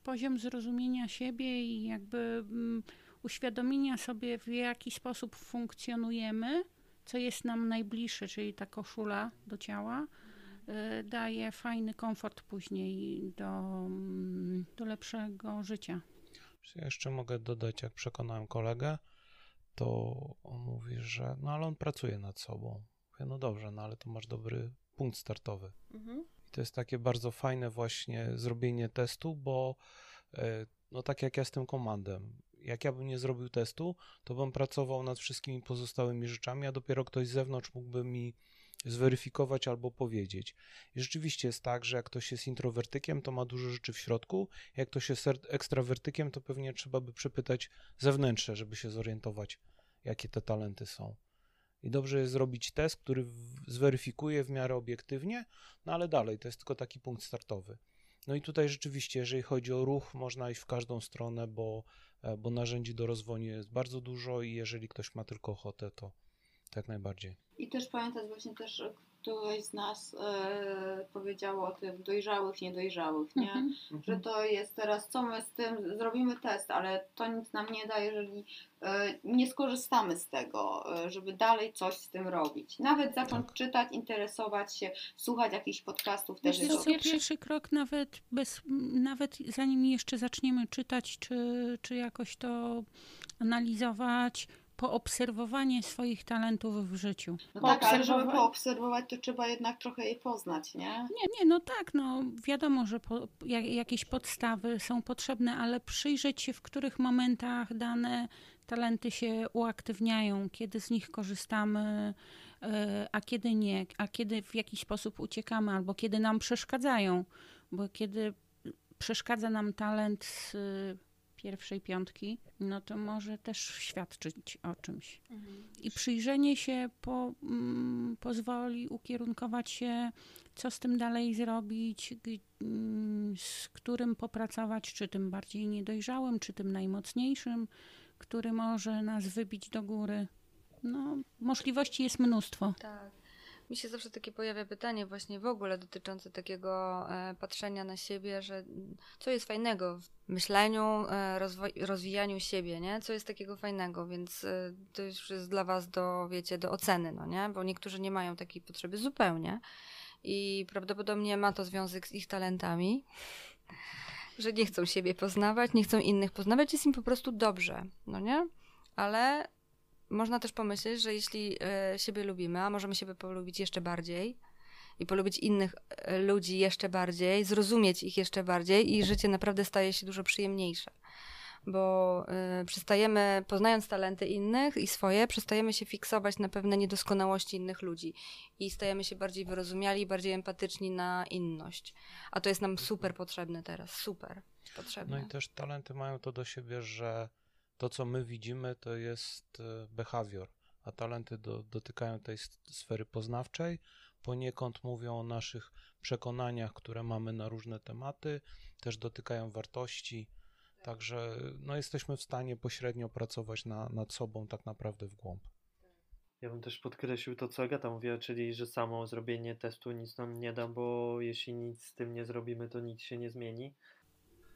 poziom zrozumienia siebie i jakby mm, uświadomienia sobie, w jaki sposób funkcjonujemy, co jest nam najbliższe, czyli ta koszula do ciała, y, daje fajny komfort później do, mm, do lepszego życia. Ja jeszcze mogę dodać, jak przekonałem kolegę, to on mówi, że no ale on pracuje nad sobą. Mówię, no dobrze, no ale to masz dobry punkt startowy. Mhm. I to jest takie bardzo fajne właśnie zrobienie testu, bo e, no tak jak ja z tym komandem, jak ja bym nie zrobił testu, to bym pracował nad wszystkimi pozostałymi rzeczami, a dopiero ktoś z zewnątrz mógłby mi zweryfikować albo powiedzieć. I rzeczywiście jest tak, że jak ktoś jest introwertykiem, to ma dużo rzeczy w środku, jak ktoś jest er- ekstrawertykiem, to pewnie trzeba by przepytać zewnętrzne, żeby się zorientować, jakie te talenty są. I dobrze jest zrobić test, który zweryfikuje w miarę obiektywnie, no ale dalej, to jest tylko taki punkt startowy. No i tutaj rzeczywiście, jeżeli chodzi o ruch, można iść w każdą stronę, bo, bo narzędzi do rozwoju jest bardzo dużo i jeżeli ktoś ma tylko ochotę, to, jak najbardziej. I też pamiętać właśnie też, któreś z nas e, powiedziało o tym dojrzałych, niedojrzałych, nie? Mhm. Że to jest teraz, co my z tym, zrobimy test, ale to nic nam nie da, jeżeli e, nie skorzystamy z tego, e, żeby dalej coś z tym robić. Nawet zacząć Tak. czytać, interesować się, słuchać jakichś podcastów też co, jest to pierwszy krok nawet bez, nawet zanim jeszcze zaczniemy czytać, czy, czy jakoś to analizować, poobserwowanie swoich talentów w życiu. No tak, ale żeby Poobserwowa- poobserwować, to trzeba jednak trochę je poznać, nie? Nie, nie, no tak, no wiadomo, że po, jak, jakieś podstawy są potrzebne, ale przyjrzeć się, w których momentach dane talenty się uaktywniają, kiedy z nich korzystamy, e, a kiedy nie, a kiedy w jakiś sposób uciekamy, albo kiedy nam przeszkadzają, bo kiedy przeszkadza nam talent z pierwszej piątki, no to może też świadczyć o czymś. I przyjrzenie się po, mm, pozwoli ukierunkować się, co z tym dalej zrobić, mm, z którym popracować, czy tym bardziej niedojrzałym, czy tym najmocniejszym, który może nas wybić do góry. No, możliwości jest mnóstwo. Tak. Mi się zawsze takie pojawia pytanie właśnie w ogóle dotyczące takiego e, patrzenia na siebie, że co jest fajnego w myśleniu, e, rozwijaniu siebie, nie? Co jest takiego fajnego, więc e, to już jest dla was do, wiecie, do oceny, no nie? Bo niektórzy nie mają takiej potrzeby zupełnie i prawdopodobnie ma to związek z ich talentami, że nie chcą siebie poznawać, nie chcą innych poznawać, jest im po prostu dobrze, no nie? Ale można też pomyśleć, że jeśli e, siebie lubimy, a możemy siebie polubić jeszcze bardziej i polubić innych e, ludzi jeszcze bardziej, zrozumieć ich jeszcze bardziej i życie naprawdę staje się dużo przyjemniejsze. Bo e, przestajemy, poznając talenty innych i swoje, przestajemy się fiksować na pewne niedoskonałości innych ludzi i stajemy się bardziej wyrozumiali, bardziej empatyczni na inność. A to jest nam super potrzebne teraz, super potrzebne. No i też talenty mają to do siebie, że to, co my widzimy, to jest e, behawior, a talenty do, dotykają tej sfery poznawczej, poniekąd mówią o naszych przekonaniach, które mamy na różne tematy, też dotykają wartości, także no, jesteśmy w stanie pośrednio pracować na, nad sobą tak naprawdę w głąb. Ja bym też podkreślił to, co Agata mówiła, czyli że samo zrobienie testu nic nam nie da, bo jeśli nic z tym nie zrobimy, to nic się nie zmieni.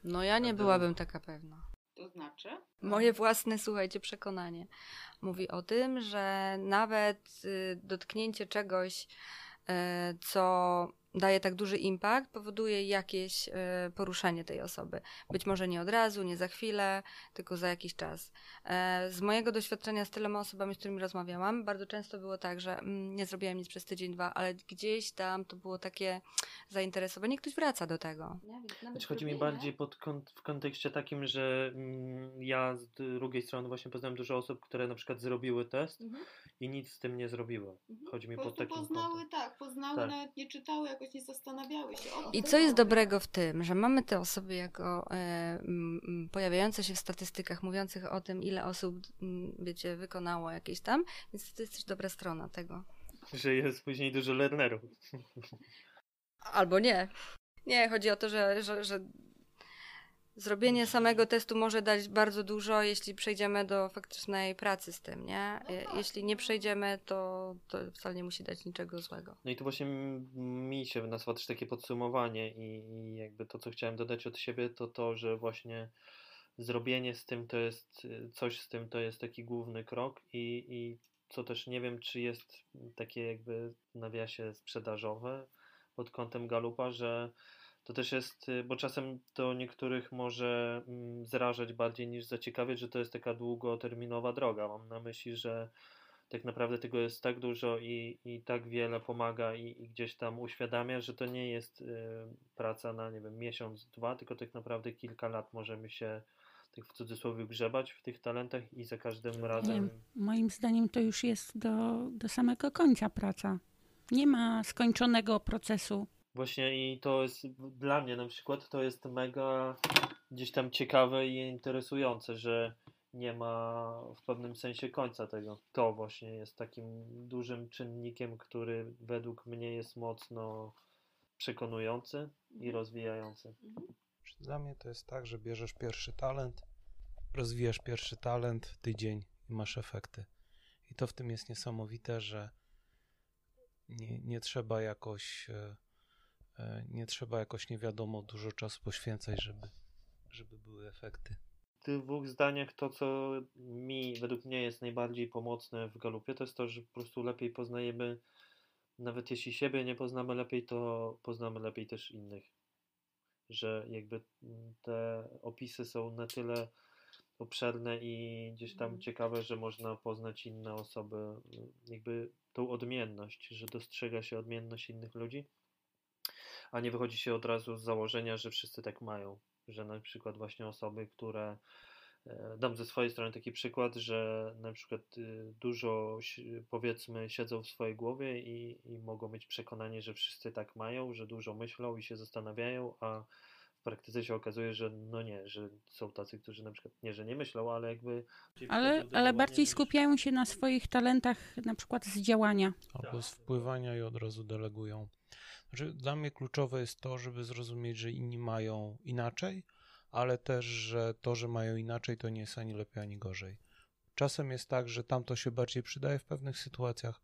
No ja nie byłabym taka pewna. To znaczy? Moje własne, słuchajcie, przekonanie mówi o tym, że nawet y, dotknięcie czegoś, y, co daje tak duży impact, powoduje jakieś e, poruszenie tej osoby. Być może nie od razu, nie za chwilę, tylko za jakiś czas. E, z mojego doświadczenia z tyloma osobami, z którymi rozmawiałam, bardzo często było tak, że mm, nie zrobiłam nic przez tydzień, dwa, ale gdzieś tam to było takie zainteresowanie, ktoś wraca do tego. Znaczy, chodzi mi bardziej pod kont- w kontekście takim, że mm, ja z drugiej strony właśnie poznałem dużo osób, które na przykład zrobiły test Mhm. i nic z tym nie zrobiły. Chodzi mi Po pod takim poznały, kątem. tak, poznały, Tak. nawet nie czytały, jakoś nie zastanawiały się. O, I co jest dobre. dobrego w tym, że mamy te osoby jako e, pojawiające się w statystykach, mówiących o tym, ile osób, wiecie, wykonało jakieś tam, więc to jest też dobra strona tego. Że jest później dużo learnerów. Albo nie. Nie, chodzi o to, że, że, że zrobienie samego testu może dać bardzo dużo, jeśli przejdziemy do faktycznej pracy z tym, nie? E, Jeśli nie przejdziemy, to, to wcale nie musi dać niczego złego. No i tu właśnie mi się nasuwa też takie podsumowanie i, i jakby to, co chciałem dodać od siebie, to to, że właśnie zrobienie z tym to jest, coś z tym to jest taki główny krok i, i co też nie wiem, czy jest takie jakby w nawiasie sprzedażowe pod kątem Galupa, że to też jest, y, bo czasem to niektórych może mm, zrażać bardziej niż zaciekawiać, że to jest taka długoterminowa droga. Mam na myśli, że tak naprawdę tego jest tak dużo i, i tak wiele pomaga i, i gdzieś tam uświadamia, że to nie jest y, praca na, nie wiem, miesiąc, dwa, tylko tak naprawdę kilka lat możemy się tak w cudzysłowie grzebać w tych talentach i za każdym razem. Moim zdaniem to już jest do, do samego końca praca. Nie ma skończonego procesu. Właśnie i to jest dla mnie na przykład to jest mega gdzieś tam ciekawe i interesujące, że nie ma w pewnym sensie końca tego. To właśnie jest takim dużym czynnikiem, który według mnie jest mocno przekonujący i rozwijający. Dla mnie to jest tak, że bierzesz pierwszy talent, rozwijasz pierwszy talent, tydzień i masz efekty. I to w tym jest niesamowite, że nie, nie trzeba jakoś e, nie trzeba jakoś nie wiadomo dużo czasu poświęcać, żeby, żeby były efekty. W tych dwóch zdaniach to, co mi według mnie jest najbardziej pomocne w galupie, to jest to, że po prostu lepiej poznajemy, nawet jeśli siebie nie poznamy lepiej, to poznamy lepiej też innych. Że jakby te opisy są na tyle obszerne i gdzieś tam Mhm. ciekawe, że można poznać inne osoby, jakby tą odmienność, że dostrzega się odmienność innych ludzi, a nie wychodzi się od razu z założenia, że wszyscy tak mają, że na przykład właśnie osoby, które e, dam ze swojej strony taki przykład, że na przykład y, dużo powiedzmy siedzą w swojej głowie i, i mogą mieć przekonanie, że wszyscy tak mają, że dużo myślą i się zastanawiają, a w praktyce się okazuje, że no nie, że są tacy, którzy na przykład nie, że nie myślą, ale jakby Ale, ale bardziej niż- skupiają się na swoich talentach, na przykład z działania. Albo z wpływania i od razu delegują. Znaczy, dla mnie kluczowe jest to, żeby zrozumieć, że inni mają inaczej, ale też, że to, że mają inaczej, to nie jest ani lepiej, ani gorzej. Czasem jest tak, że tamto się bardziej przydaje w pewnych sytuacjach,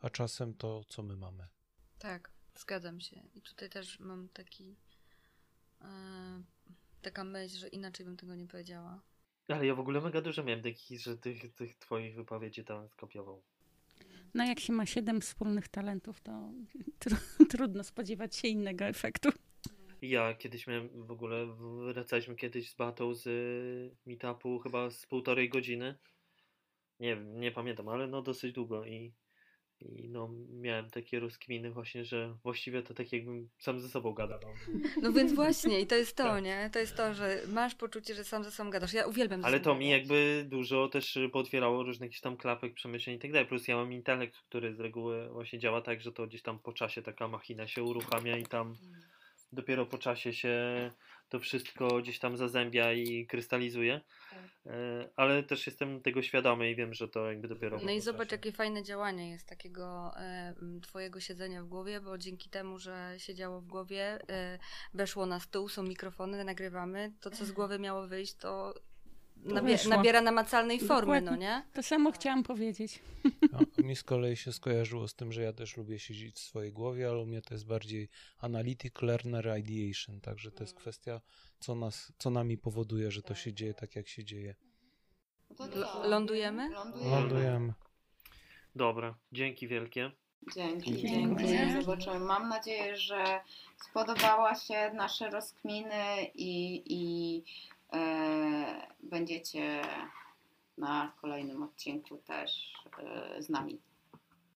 a czasem to, co my mamy. Tak, zgadzam się. I tutaj też mam taki e, taka myśl, że inaczej bym tego nie powiedziała. Ale ja w ogóle mega dużo miałem takich, że tych, tych twoich wypowiedzi tam skopiował. No jak się ma siedem wspólnych talentów, to tr trudno spodziewać się innego efektu. Ja kiedyś miałem w ogóle, wracaliśmy kiedyś z Batą z y, meetupu chyba z półtorej godziny. Nie nie pamiętam, ale no dosyć długo i, i no miałem takie rozkminy właśnie, że właściwie to tak jakbym sam ze sobą gadał. No więc właśnie, i to jest to, Tak. nie? To jest to, że masz poczucie, że sam ze sobą gadasz. Ja uwielbiam Ale to mi jakby dużo też y, pootwierało różnych tam klapek, przemyśleń i tak dalej. Plus ja mam intelekt, który z reguły właśnie działa tak, że to gdzieś tam po czasie taka machina się uruchamia i tam dopiero po czasie się to wszystko gdzieś tam zazębia i krystalizuje. E, Ale też jestem tego świadomy i wiem, że to jakby dopiero. No i zobacz, jakie fajne działanie jest takiego e, twojego siedzenia w głowie, bo dzięki temu, że siedziało w głowie, e, weszło na stół, są mikrofony, nagrywamy, to co z głowy miało wyjść, to nabie- nabiera namacalnej formy, no Dokładnie. nie? To samo chciałam powiedzieć. A mi z kolei się skojarzyło z tym, że ja też lubię siedzieć w swojej głowie, ale u mnie to jest bardziej analytic learner ideation, także to jest kwestia, co, nas, co nami powoduje, że to się dzieje tak, jak się dzieje. No L- lądujemy? Lądujemy. Lądujemy. Dobra, dzięki wielkie. Dzięki, Dziękuję. dzięki. Zobaczymy. Mam nadzieję, że spodobała się nasze rozkminy i, i będziecie na kolejnym odcinku też e, z nami.